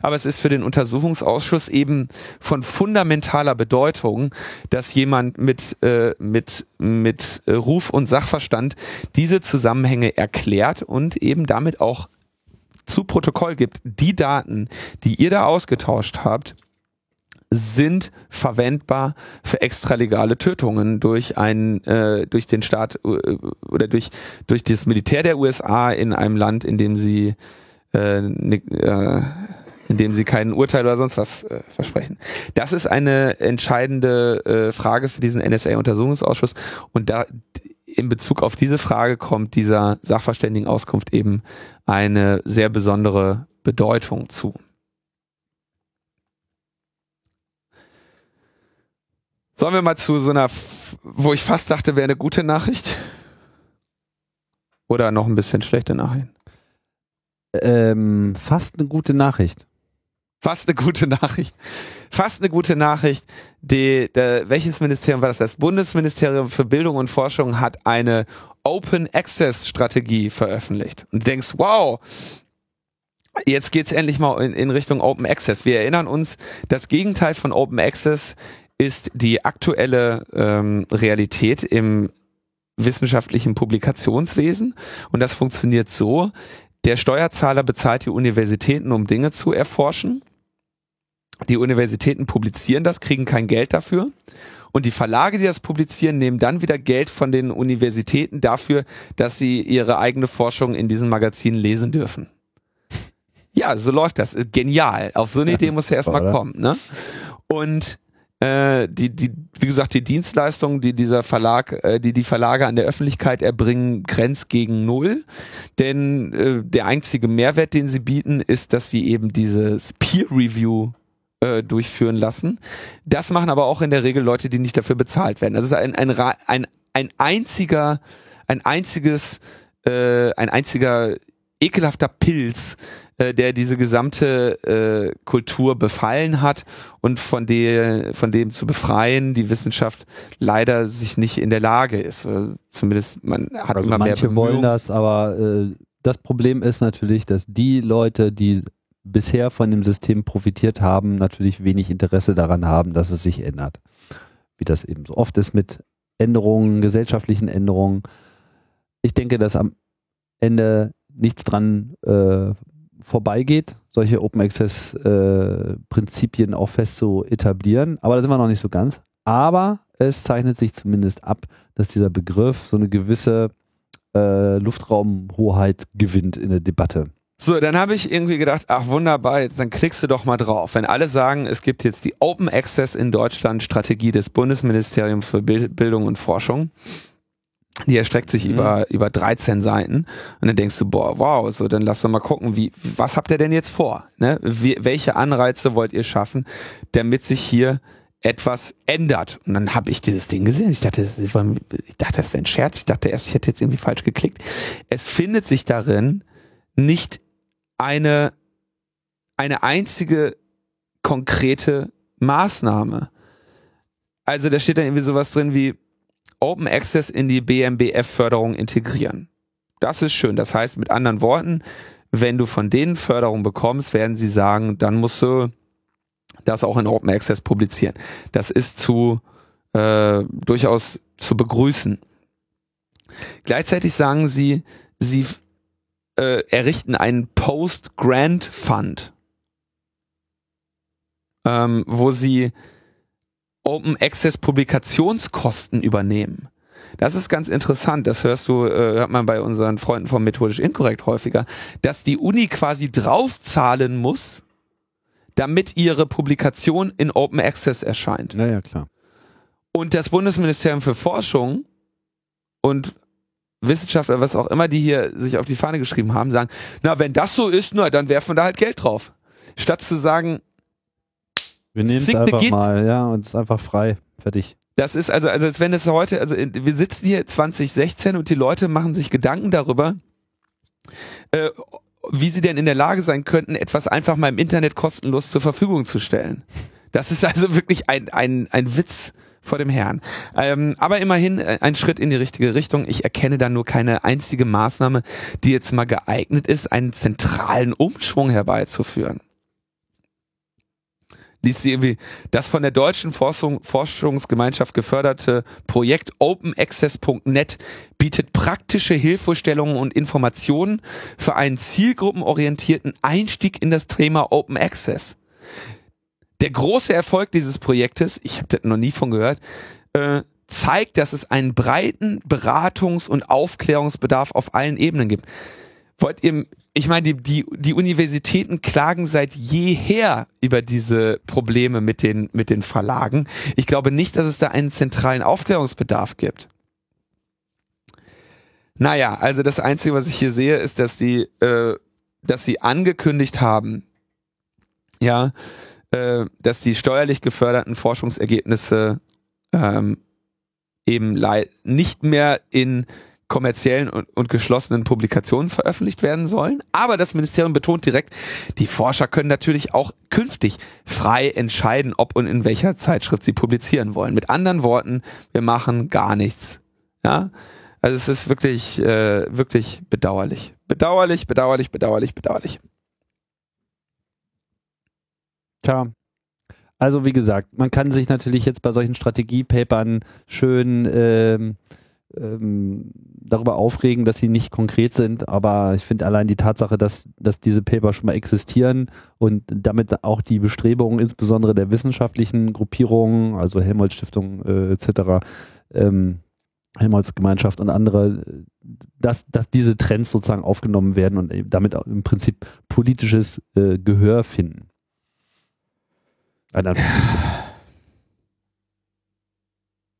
Aber es ist für den Untersuchungsausschuss eben von fundamentaler Bedeutung, dass jemand mit, äh, mit, mit äh, Ruf und Sachverstand diese Zusammenhänge erklärt und eben damit auch zu Protokoll gibt, die Daten, die ihr da ausgetauscht habt, sind verwendbar für extralegale Tötungen durch einen äh, durch den Staat äh, oder durch durch das Militär der USA in einem Land, in dem sie äh, ne, äh, in dem sie kein Urteil oder sonst was äh, versprechen. Das ist eine entscheidende äh, Frage für diesen NSA-Untersuchungsausschuss und da in Bezug auf diese Frage kommt dieser Sachverständigenauskunft eben eine sehr besondere Bedeutung zu. Sollen wir mal zu so einer, wo ich fast dachte, wäre eine gute Nachricht? Oder noch ein bisschen schlechte Nachricht? Ähm, fast eine gute Nachricht. Fast eine gute Nachricht. Fast eine gute Nachricht. Die, der, welches Ministerium war das? Das Bundesministerium für Bildung und Forschung hat eine Open Access Strategie veröffentlicht. Und du denkst, wow, jetzt geht's endlich mal in, in Richtung Open Access. Wir erinnern uns, das Gegenteil von Open Access ist die aktuelle ähm, Realität im wissenschaftlichen Publikationswesen. Und das funktioniert so, der Steuerzahler bezahlt die Universitäten, um Dinge zu erforschen. Die Universitäten publizieren das, kriegen kein Geld dafür. Und die Verlage, die das publizieren, nehmen dann wieder Geld von den Universitäten dafür, dass sie ihre eigene Forschung in diesen Magazinen lesen dürfen. Ja, so läuft das. Genial. Auf so eine Idee muss er erstmal kommen. Ne? Und äh, die, die, wie gesagt, die Dienstleistungen, die dieser Verlag, äh, die die Verlage an der Öffentlichkeit erbringen, grenzt gegen null. Denn äh, der einzige Mehrwert, den sie bieten, ist, dass sie eben dieses Peer Review äh, durchführen lassen. Das machen aber auch in der Regel Leute, die nicht dafür bezahlt werden. Das ist ein, ein, ein, ein einziger, ein einziges, äh, ein einziger ekelhafter Pilz, äh, der diese gesamte äh, Kultur befallen hat und von der von dem zu befreien die Wissenschaft leider sich nicht in der Lage ist. Oder zumindest man hat also immer mehr Manche wollen das, aber äh, das Problem ist natürlich, dass die Leute, die bisher von dem System profitiert haben, natürlich wenig Interesse daran haben, dass es sich ändert. Wie das eben so oft ist mit Änderungen, gesellschaftlichen Änderungen. Ich denke, dass am Ende nichts dran äh, vorbeigeht, solche Open Access äh, Prinzipien auch fest zu etablieren. Aber da sind wir noch nicht so ganz. Aber es zeichnet sich zumindest ab, dass dieser Begriff so eine gewisse äh, Luftraumhoheit gewinnt in der Debatte. So, dann habe ich irgendwie gedacht, ach wunderbar, dann klickst du doch mal drauf. Wenn alle sagen, es gibt jetzt die Open Access in Deutschland Strategie des Bundesministeriums für Bildung und Forschung, die erstreckt sich mhm. über, über 13 Seiten. Und dann denkst du, boah, wow, so, dann lass doch mal gucken, wie, was habt ihr denn jetzt vor? Ne? Wie, welche Anreize wollt ihr schaffen, damit sich hier etwas ändert? Und dann habe ich dieses Ding gesehen. Ich dachte, das, ich dachte, das wäre ein Scherz. Ich dachte erst, ich hätte jetzt irgendwie falsch geklickt. Es findet sich darin nicht eine, eine einzige konkrete Maßnahme. Also da steht dann irgendwie sowas drin wie, Open Access in die BMBF-Förderung integrieren. Das ist schön. Das heißt, mit anderen Worten, wenn du von denen Förderung bekommst, werden sie sagen, dann musst du das auch in Open Access publizieren. Das ist zu äh, durchaus zu begrüßen. Gleichzeitig sagen sie, sie äh, errichten einen Post-Grant Fund, ähm, wo sie Open Access Publikationskosten übernehmen. Das ist ganz interessant, das hörst du, äh, hört man bei unseren Freunden vom Methodisch Inkorrekt häufiger, dass die Uni quasi draufzahlen muss, damit ihre Publikation in Open Access erscheint. Naja, klar. Und das Bundesministerium für Forschung und Wissenschaft oder was auch immer, die hier sich auf die Fahne geschrieben haben, sagen, na, wenn das so ist, na, dann werfen wir da halt Geld drauf. Statt zu sagen, wir nehmen es einfach mal, ja, und es ist einfach frei. Fertig. Das ist also, also als wenn es heute, also wir sitzen hier 2016 und die Leute machen sich Gedanken darüber, äh, wie sie denn in der Lage sein könnten, etwas einfach mal im Internet kostenlos zur Verfügung zu stellen. Das ist also wirklich ein, ein, ein Witz vor dem Herrn. Ähm, aber immerhin äh, ein Schritt in die richtige Richtung. Ich erkenne da nur keine einzige Maßnahme, die jetzt mal geeignet ist, einen zentralen Umschwung herbeizuführen liest sie irgendwie das von der deutschen Forschung, Forschungsgemeinschaft geförderte Projekt OpenAccess.net bietet praktische Hilfestellungen und Informationen für einen zielgruppenorientierten Einstieg in das Thema Open Access. Der große Erfolg dieses Projektes, ich habe das noch nie von gehört, äh, zeigt, dass es einen breiten Beratungs- und Aufklärungsbedarf auf allen Ebenen gibt. Wollt ihr ich meine, die, die, die Universitäten klagen seit jeher über diese Probleme mit den, mit den Verlagen. Ich glaube nicht, dass es da einen zentralen Aufklärungsbedarf gibt. Naja, also das Einzige, was ich hier sehe, ist, dass die, äh, dass sie angekündigt haben, ja, äh, dass die steuerlich geförderten Forschungsergebnisse ähm, eben nicht mehr in kommerziellen und, geschlossenen Publikationen veröffentlicht werden sollen. Aber das Ministerium betont direkt, die Forscher können natürlich auch künftig frei entscheiden, ob und in welcher Zeitschrift sie publizieren wollen. Mit anderen Worten, wir machen gar nichts. Ja, also es ist wirklich, äh, wirklich bedauerlich. Bedauerlich, bedauerlich, bedauerlich, bedauerlich. Tja, also wie gesagt, man kann sich natürlich jetzt bei solchen Strategiepapern schön ähm, ähm, darüber aufregen, dass sie nicht konkret sind, aber ich finde allein die Tatsache, dass, dass diese Paper schon mal existieren und damit auch die Bestrebungen insbesondere der wissenschaftlichen Gruppierungen, also Helmholtz Stiftung äh, etc., ähm, Helmholtz Gemeinschaft und andere, dass, dass diese Trends sozusagen aufgenommen werden und damit im Prinzip politisches äh, Gehör finden.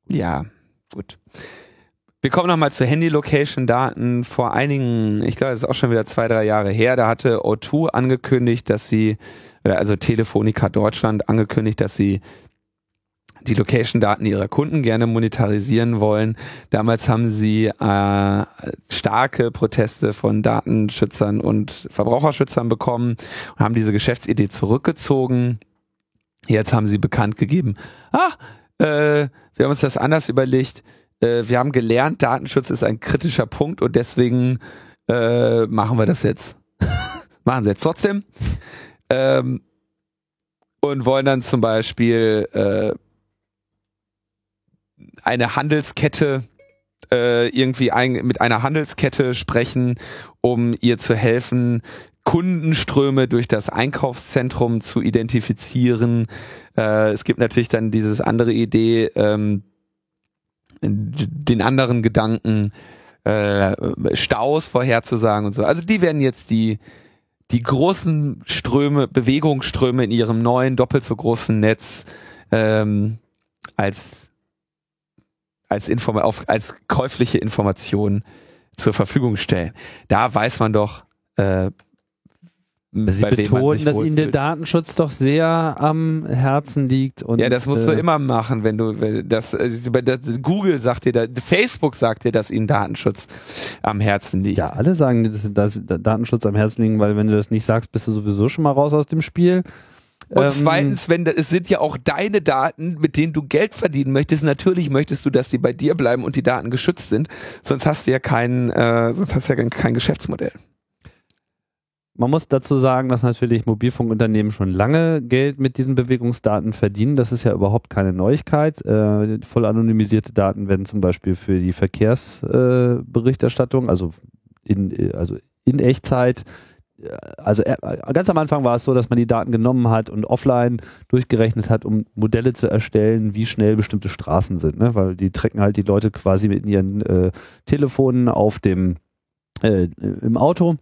Ja, gut. Wir kommen nochmal zu Handy-Location-Daten. Vor einigen, ich glaube, es ist auch schon wieder zwei, drei Jahre her, da hatte O2 angekündigt, dass sie, also Telefonica Deutschland angekündigt, dass sie die Location-Daten ihrer Kunden gerne monetarisieren wollen. Damals haben sie äh, starke Proteste von Datenschützern und Verbraucherschützern bekommen und haben diese Geschäftsidee zurückgezogen. Jetzt haben sie bekannt gegeben, ah, äh, wir haben uns das anders überlegt äh, wir haben gelernt, Datenschutz ist ein kritischer Punkt und deswegen äh, machen wir das jetzt. machen sie jetzt trotzdem. Ähm, und wollen dann zum Beispiel äh, eine Handelskette äh, irgendwie ein, mit einer Handelskette sprechen, um ihr zu helfen, Kundenströme durch das Einkaufszentrum zu identifizieren. Äh, es gibt natürlich dann dieses andere Idee, ähm, den anderen Gedanken, äh, Staus vorherzusagen und so. Also die werden jetzt die, die großen Ströme, Bewegungsströme in ihrem neuen, doppelt so großen Netz ähm, als, als, Inform auf, als käufliche Information zur Verfügung stellen. Da weiß man doch, äh, Sie betonen, dass Ihnen der Datenschutz doch sehr am Herzen liegt. Und, ja, das musst äh, du immer machen, wenn du wenn das, also, das, Google sagt dir, das, Facebook sagt dir, dass Ihnen Datenschutz am Herzen liegt. Ja, alle sagen, dass, dass Datenschutz am Herzen liegt, weil wenn du das nicht sagst, bist du sowieso schon mal raus aus dem Spiel. Und ähm, zweitens, wenn es sind ja auch deine Daten, mit denen du Geld verdienen möchtest. Natürlich möchtest du, dass die bei dir bleiben und die Daten geschützt sind. Sonst hast du ja kein, äh, sonst hast du ja kein Geschäftsmodell. Man muss dazu sagen, dass natürlich Mobilfunkunternehmen schon lange Geld mit diesen Bewegungsdaten verdienen. Das ist ja überhaupt keine Neuigkeit. Äh, voll anonymisierte Daten werden zum Beispiel für die Verkehrsberichterstattung, äh, also in, also in Echtzeit, äh, also äh, ganz am Anfang war es so, dass man die Daten genommen hat und offline durchgerechnet hat, um Modelle zu erstellen, wie schnell bestimmte Straßen sind, ne? weil die trecken halt die Leute quasi mit ihren äh, Telefonen auf dem äh, im Auto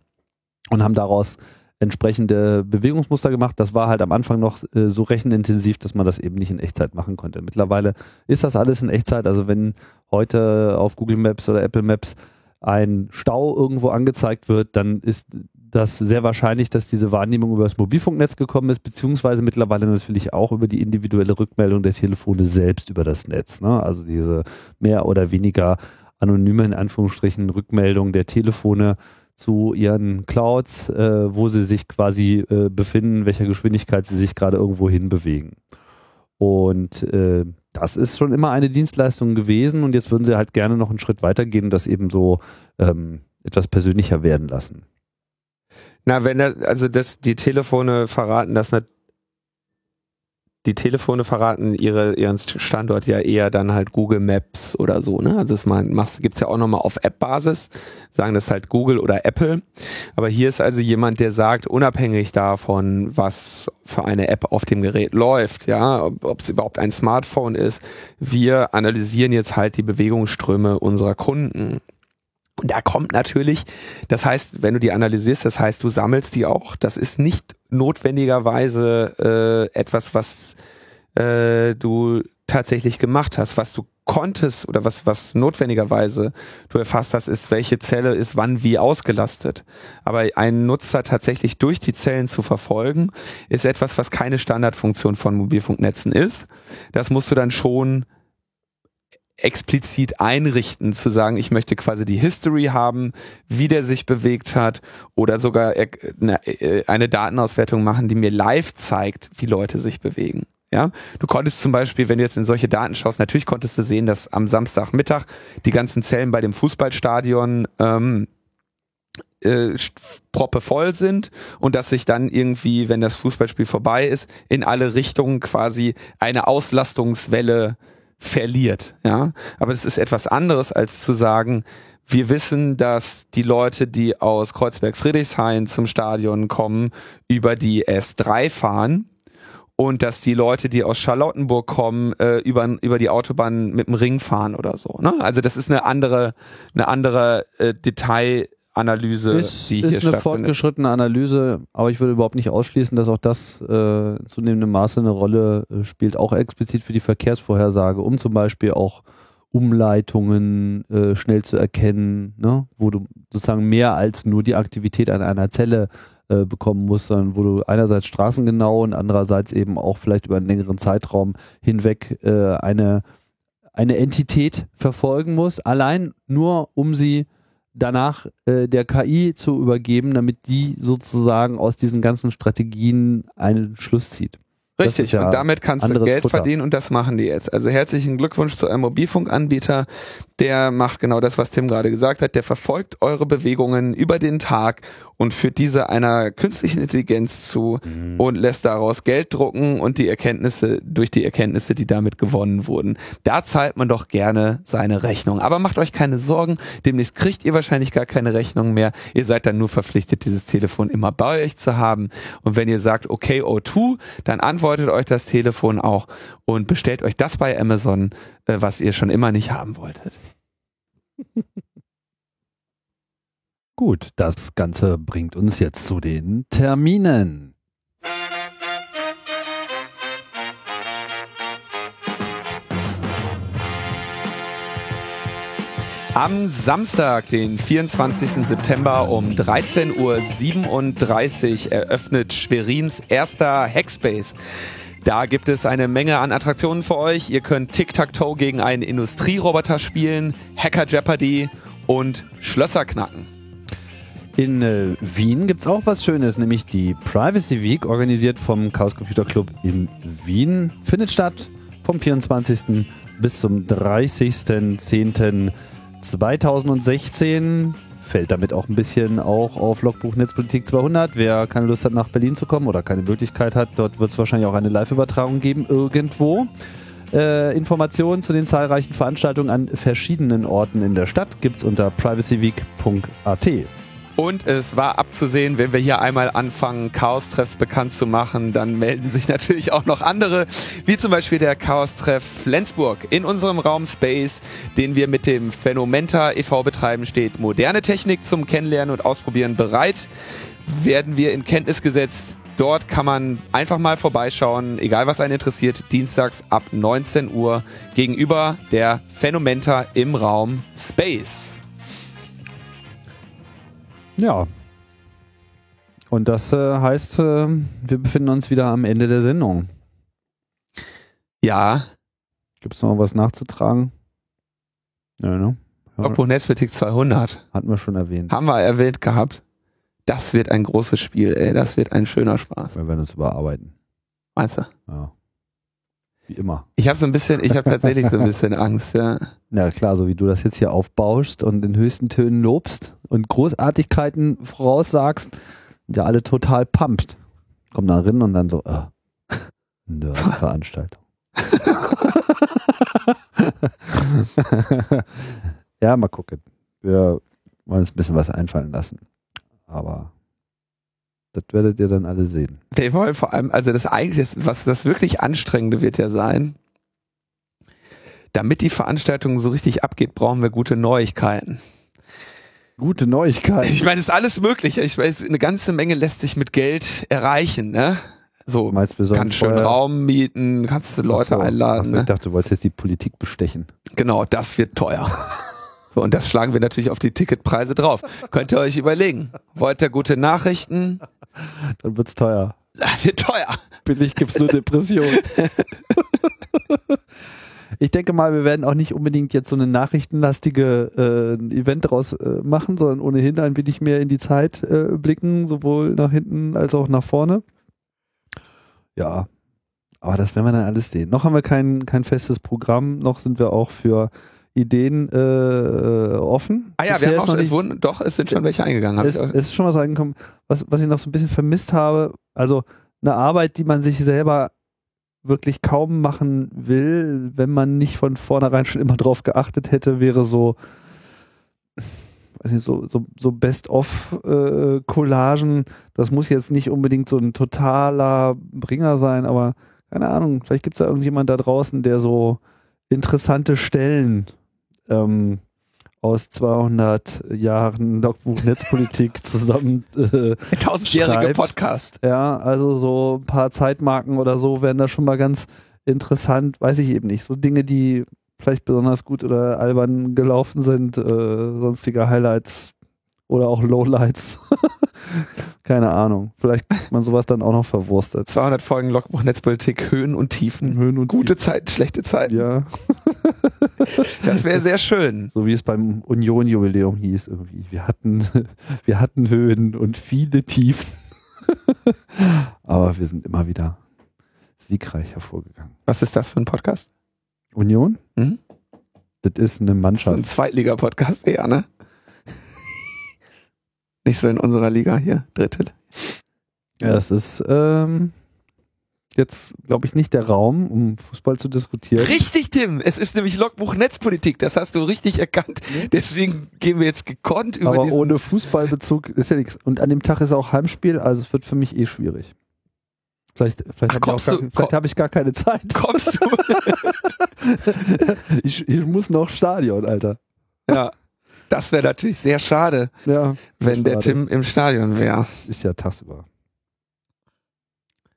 und haben daraus entsprechende Bewegungsmuster gemacht. Das war halt am Anfang noch äh, so rechenintensiv, dass man das eben nicht in Echtzeit machen konnte. Mittlerweile ist das alles in Echtzeit. Also wenn heute auf Google Maps oder Apple Maps ein Stau irgendwo angezeigt wird, dann ist das sehr wahrscheinlich, dass diese Wahrnehmung über das Mobilfunknetz gekommen ist, beziehungsweise mittlerweile natürlich auch über die individuelle Rückmeldung der Telefone selbst über das Netz. Ne? Also diese mehr oder weniger anonyme, in Anführungsstrichen, Rückmeldung der Telefone zu ihren Clouds, äh, wo sie sich quasi äh, befinden, welcher Geschwindigkeit sie sich gerade irgendwo hin bewegen. Und äh, das ist schon immer eine Dienstleistung gewesen und jetzt würden sie halt gerne noch einen Schritt weitergehen und das eben so ähm, etwas persönlicher werden lassen. Na, wenn das, also das, die Telefone verraten das die Telefone verraten ihre, ihren Standort ja eher dann halt Google Maps oder so, ne? Also das machst, gibt's ja auch nochmal auf App-Basis, sagen das halt Google oder Apple. Aber hier ist also jemand, der sagt, unabhängig davon, was für eine App auf dem Gerät läuft, ja, ob es überhaupt ein Smartphone ist, wir analysieren jetzt halt die Bewegungsströme unserer Kunden. Und da kommt natürlich, das heißt, wenn du die analysierst, das heißt, du sammelst die auch. Das ist nicht notwendigerweise äh, etwas, was äh, du tatsächlich gemacht hast, was du konntest oder was, was notwendigerweise du erfasst hast, ist, welche Zelle ist wann wie ausgelastet. Aber einen Nutzer tatsächlich durch die Zellen zu verfolgen, ist etwas, was keine Standardfunktion von Mobilfunknetzen ist. Das musst du dann schon explizit einrichten, zu sagen, ich möchte quasi die History haben, wie der sich bewegt hat oder sogar äh, eine Datenauswertung machen, die mir live zeigt, wie Leute sich bewegen. Ja, du konntest zum Beispiel, wenn du jetzt in solche Daten schaust, natürlich konntest du sehen, dass am Samstagmittag die ganzen Zellen bei dem Fußballstadion ähm, äh, proppe voll sind und dass sich dann irgendwie, wenn das Fußballspiel vorbei ist, in alle Richtungen quasi eine Auslastungswelle verliert. Ja, aber es ist etwas anderes als zu sagen, wir wissen, dass die Leute, die aus Kreuzberg-Friedrichshain zum Stadion kommen, über die S3 fahren und dass die Leute, die aus Charlottenburg kommen, äh, über, über die Autobahn mit dem Ring fahren oder so. Ne? Also das ist eine andere, eine andere äh, Detail, Analyse, ist, die hier ist eine fortgeschrittene Analyse, aber ich würde überhaupt nicht ausschließen, dass auch das äh, zunehmendem Maße eine Rolle äh, spielt, auch explizit für die Verkehrsvorhersage, um zum Beispiel auch Umleitungen äh, schnell zu erkennen, ne? wo du sozusagen mehr als nur die Aktivität an einer Zelle äh, bekommen musst, sondern wo du einerseits straßengenau und andererseits eben auch vielleicht über einen längeren Zeitraum hinweg äh, eine, eine Entität verfolgen musst, allein nur um sie danach äh, der KI zu übergeben, damit die sozusagen aus diesen ganzen Strategien einen Schluss zieht. Richtig, ja und damit kannst du Geld Futter. verdienen und das machen die jetzt. Also herzlichen Glückwunsch zu eurem Mobilfunkanbieter. Der macht genau das, was Tim gerade gesagt hat. Der verfolgt eure Bewegungen über den Tag und führt diese einer künstlichen Intelligenz zu mhm. und lässt daraus Geld drucken und die Erkenntnisse durch die Erkenntnisse, die damit gewonnen wurden. Da zahlt man doch gerne seine Rechnung. Aber macht euch keine Sorgen, demnächst kriegt ihr wahrscheinlich gar keine Rechnung mehr. Ihr seid dann nur verpflichtet, dieses Telefon immer bei euch zu haben. Und wenn ihr sagt, okay, O2, dann antwortet euch das Telefon auch und bestellt euch das bei Amazon, was ihr schon immer nicht haben wolltet. Gut, das Ganze bringt uns jetzt zu den Terminen. Am Samstag, den 24. September um 13.37 Uhr eröffnet Schwerins erster Hackspace. Da gibt es eine Menge an Attraktionen für euch. Ihr könnt Tic-Tac-Toe gegen einen Industrieroboter spielen, Hacker Jeopardy und Schlösser knacken. In äh, Wien gibt es auch was Schönes, nämlich die Privacy Week, organisiert vom Chaos Computer Club in Wien. Findet statt vom 24. bis zum 30.10.2016. Fällt damit auch ein bisschen auch auf Logbuch Netzpolitik 200. Wer keine Lust hat, nach Berlin zu kommen oder keine Möglichkeit hat, dort wird es wahrscheinlich auch eine Live-Übertragung geben, irgendwo. Äh, Informationen zu den zahlreichen Veranstaltungen an verschiedenen Orten in der Stadt gibt es unter privacyweek.at. Und es war abzusehen, wenn wir hier einmal anfangen, Chaos-Treffs bekannt zu machen, dann melden sich natürlich auch noch andere, wie zum Beispiel der Chaos-Treff Flensburg. In unserem Raum Space, den wir mit dem Phänomenta e.V. betreiben, steht moderne Technik zum Kennenlernen und Ausprobieren bereit. Werden wir in Kenntnis gesetzt. Dort kann man einfach mal vorbeischauen, egal was einen interessiert, dienstags ab 19 Uhr gegenüber der Phänomenta im Raum Space. Ja. Und das äh, heißt, äh, wir befinden uns wieder am Ende der Sendung. Ja. Gibt es noch was nachzutragen? Ja, ne? Logbuch Netzpolitik 200. Hatten wir schon erwähnt. Haben wir erwähnt gehabt. Das wird ein großes Spiel, ey. Das wird ein schöner Spaß. Wir werden uns überarbeiten. Meinst du? Ja. Wie immer. Ich habe so ein bisschen, ich habe tatsächlich so ein bisschen Angst, ja. Na klar, so wie du das jetzt hier aufbauschst und in höchsten Tönen lobst und Großartigkeiten voraussagst, sind ja alle total pumped. Kommen dann rein und dann so, äh, Nerd-Veranstaltung. ja, mal gucken. Wir wollen uns ein bisschen was einfallen lassen. Aber das werdet ihr dann alle sehen. Wir wollen vor allem, also das eigentlich, was das wirklich Anstrengende wird ja sein, damit die Veranstaltung so richtig abgeht, brauchen wir gute Neuigkeiten. Gute Neuigkeiten. Ich meine, es ist alles möglich. Ich weiß, eine ganze Menge lässt sich mit Geld erreichen, ne? So, Meinst, wir kannst schön Raum mieten, kannst du Leute so, einladen. ne? Ich dachte, du wolltest jetzt die Politik bestechen. Genau, das wird teuer. So, und das schlagen wir natürlich auf die Ticketpreise drauf. Könnt ihr euch überlegen. Wollt ihr gute Nachrichten? Dann wird's teuer. Ah, Wird teuer. Billig gibt's nur Depression. Ich denke mal, wir werden auch nicht unbedingt jetzt so eine nachrichtenlastige äh, Event daraus äh, machen, sondern ohnehin ein wenig mehr in die Zeit äh, blicken, sowohl nach hinten als auch nach vorne. Ja, aber das werden wir dann alles sehen. Noch haben wir kein, kein festes Programm, noch sind wir auch für Ideen äh, äh, offen. Ah ja, Bisher wir haben auch, nicht- es wurden, doch, es sind schon welche eingegangen. Es, es ist schon was reingekommen, was, was ich noch so ein bisschen vermisst habe. Also eine Arbeit, die man sich selber wirklich kaum machen will, wenn man nicht von vornherein schon immer drauf geachtet hätte, wäre so, so, so, so Best-of-Collagen. das muss jetzt nicht unbedingt so ein totaler Bringer sein, aber keine Ahnung, vielleicht gibt es da irgendjemand da draußen, der so interessante Stellen ähm, aus 200 Jahren Logbuch Netzpolitik zusammen. Äh, tausendjährige schreibt. Podcast. ja, also so ein paar Zeitmarken oder so wären da schon mal ganz interessant. Weiß ich eben nicht. So Dinge, die vielleicht besonders gut oder albern gelaufen sind, äh, sonstige Highlights oder auch Lowlights. Keine Ahnung. Vielleicht kriegt man sowas dann auch noch verwurstet. 200 Folgen Logbuch Netzpolitik, Höhen und Tiefen. Höhen und Gute Zeiten, schlechte Zeiten. Ja, Das wäre sehr schön. so wie es beim Union-Jubiläum hieß irgendwie. Wir hatten, wir hatten Höhen und viele Tiefen. Aber wir sind immer wieder siegreich hervorgegangen. Was ist das für ein Podcast? Union? Mhm. Das ist eine Das ist Mannschaft. ein Zweitliga-Podcast eher, ne? Nicht so in unserer Liga hier, dritte. Ja, das ist ähm, jetzt, glaube ich, nicht der Raum, um Fußball zu diskutieren. Richtig, Tim. Es ist nämlich Logbuch Netzpolitik. Das hast du richtig erkannt. Deswegen gehen wir jetzt gekonnt über Aber ohne Fußballbezug ist ja nichts. Und an dem Tag ist auch Heimspiel, also es wird für mich eh schwierig. Vielleicht, vielleicht habe ich, gar- vielleicht hab ich gar keine Zeit. kommst du. Ich, ich muss noch Stadion, Alter. ja. Das wäre natürlich sehr schade, Ja, wenn der schade. Tim im Stadion wäre. ist ja tagsüber.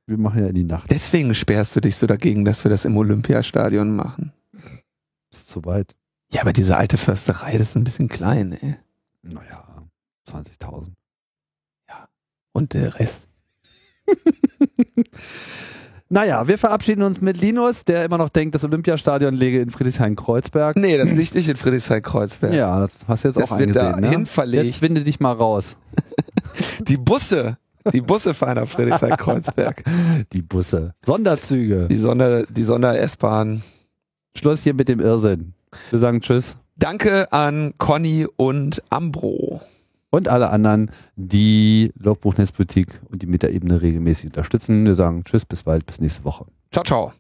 Wir machen ja in die Nacht. Deswegen sperrst du dich so dagegen, dass wir das im Olympiastadion machen. Das ist zu weit. Ja, aber diese alte Försterei, das ist ein bisschen klein, ey. Naja, 20.000. Und der Rest. Naja, wir verabschieden uns mit Linus, der immer noch denkt, das Olympiastadion läge in Friedrichshain-Kreuzberg. Nee, das liegt nicht in Friedrichshain-Kreuzberg. Ja, das hast du jetzt Das auch wird eingesehen. dahin ne? verlegt. Jetzt winde dich mal raus. Die Busse, die Busse fahren nach Friedrichshain-Kreuzberg. Die Busse. Sonderzüge. Die Sonder, die Sonder-S-Bahn. Schluss hier mit dem Irrsinn. Wir sagen Tschüss. Danke an Conny und Ambro. Und alle anderen, die Logbuch Netzpolitik und die Metaebene regelmäßig unterstützen. Wir sagen Tschüss, bis bald, bis nächste Woche. Ciao, ciao.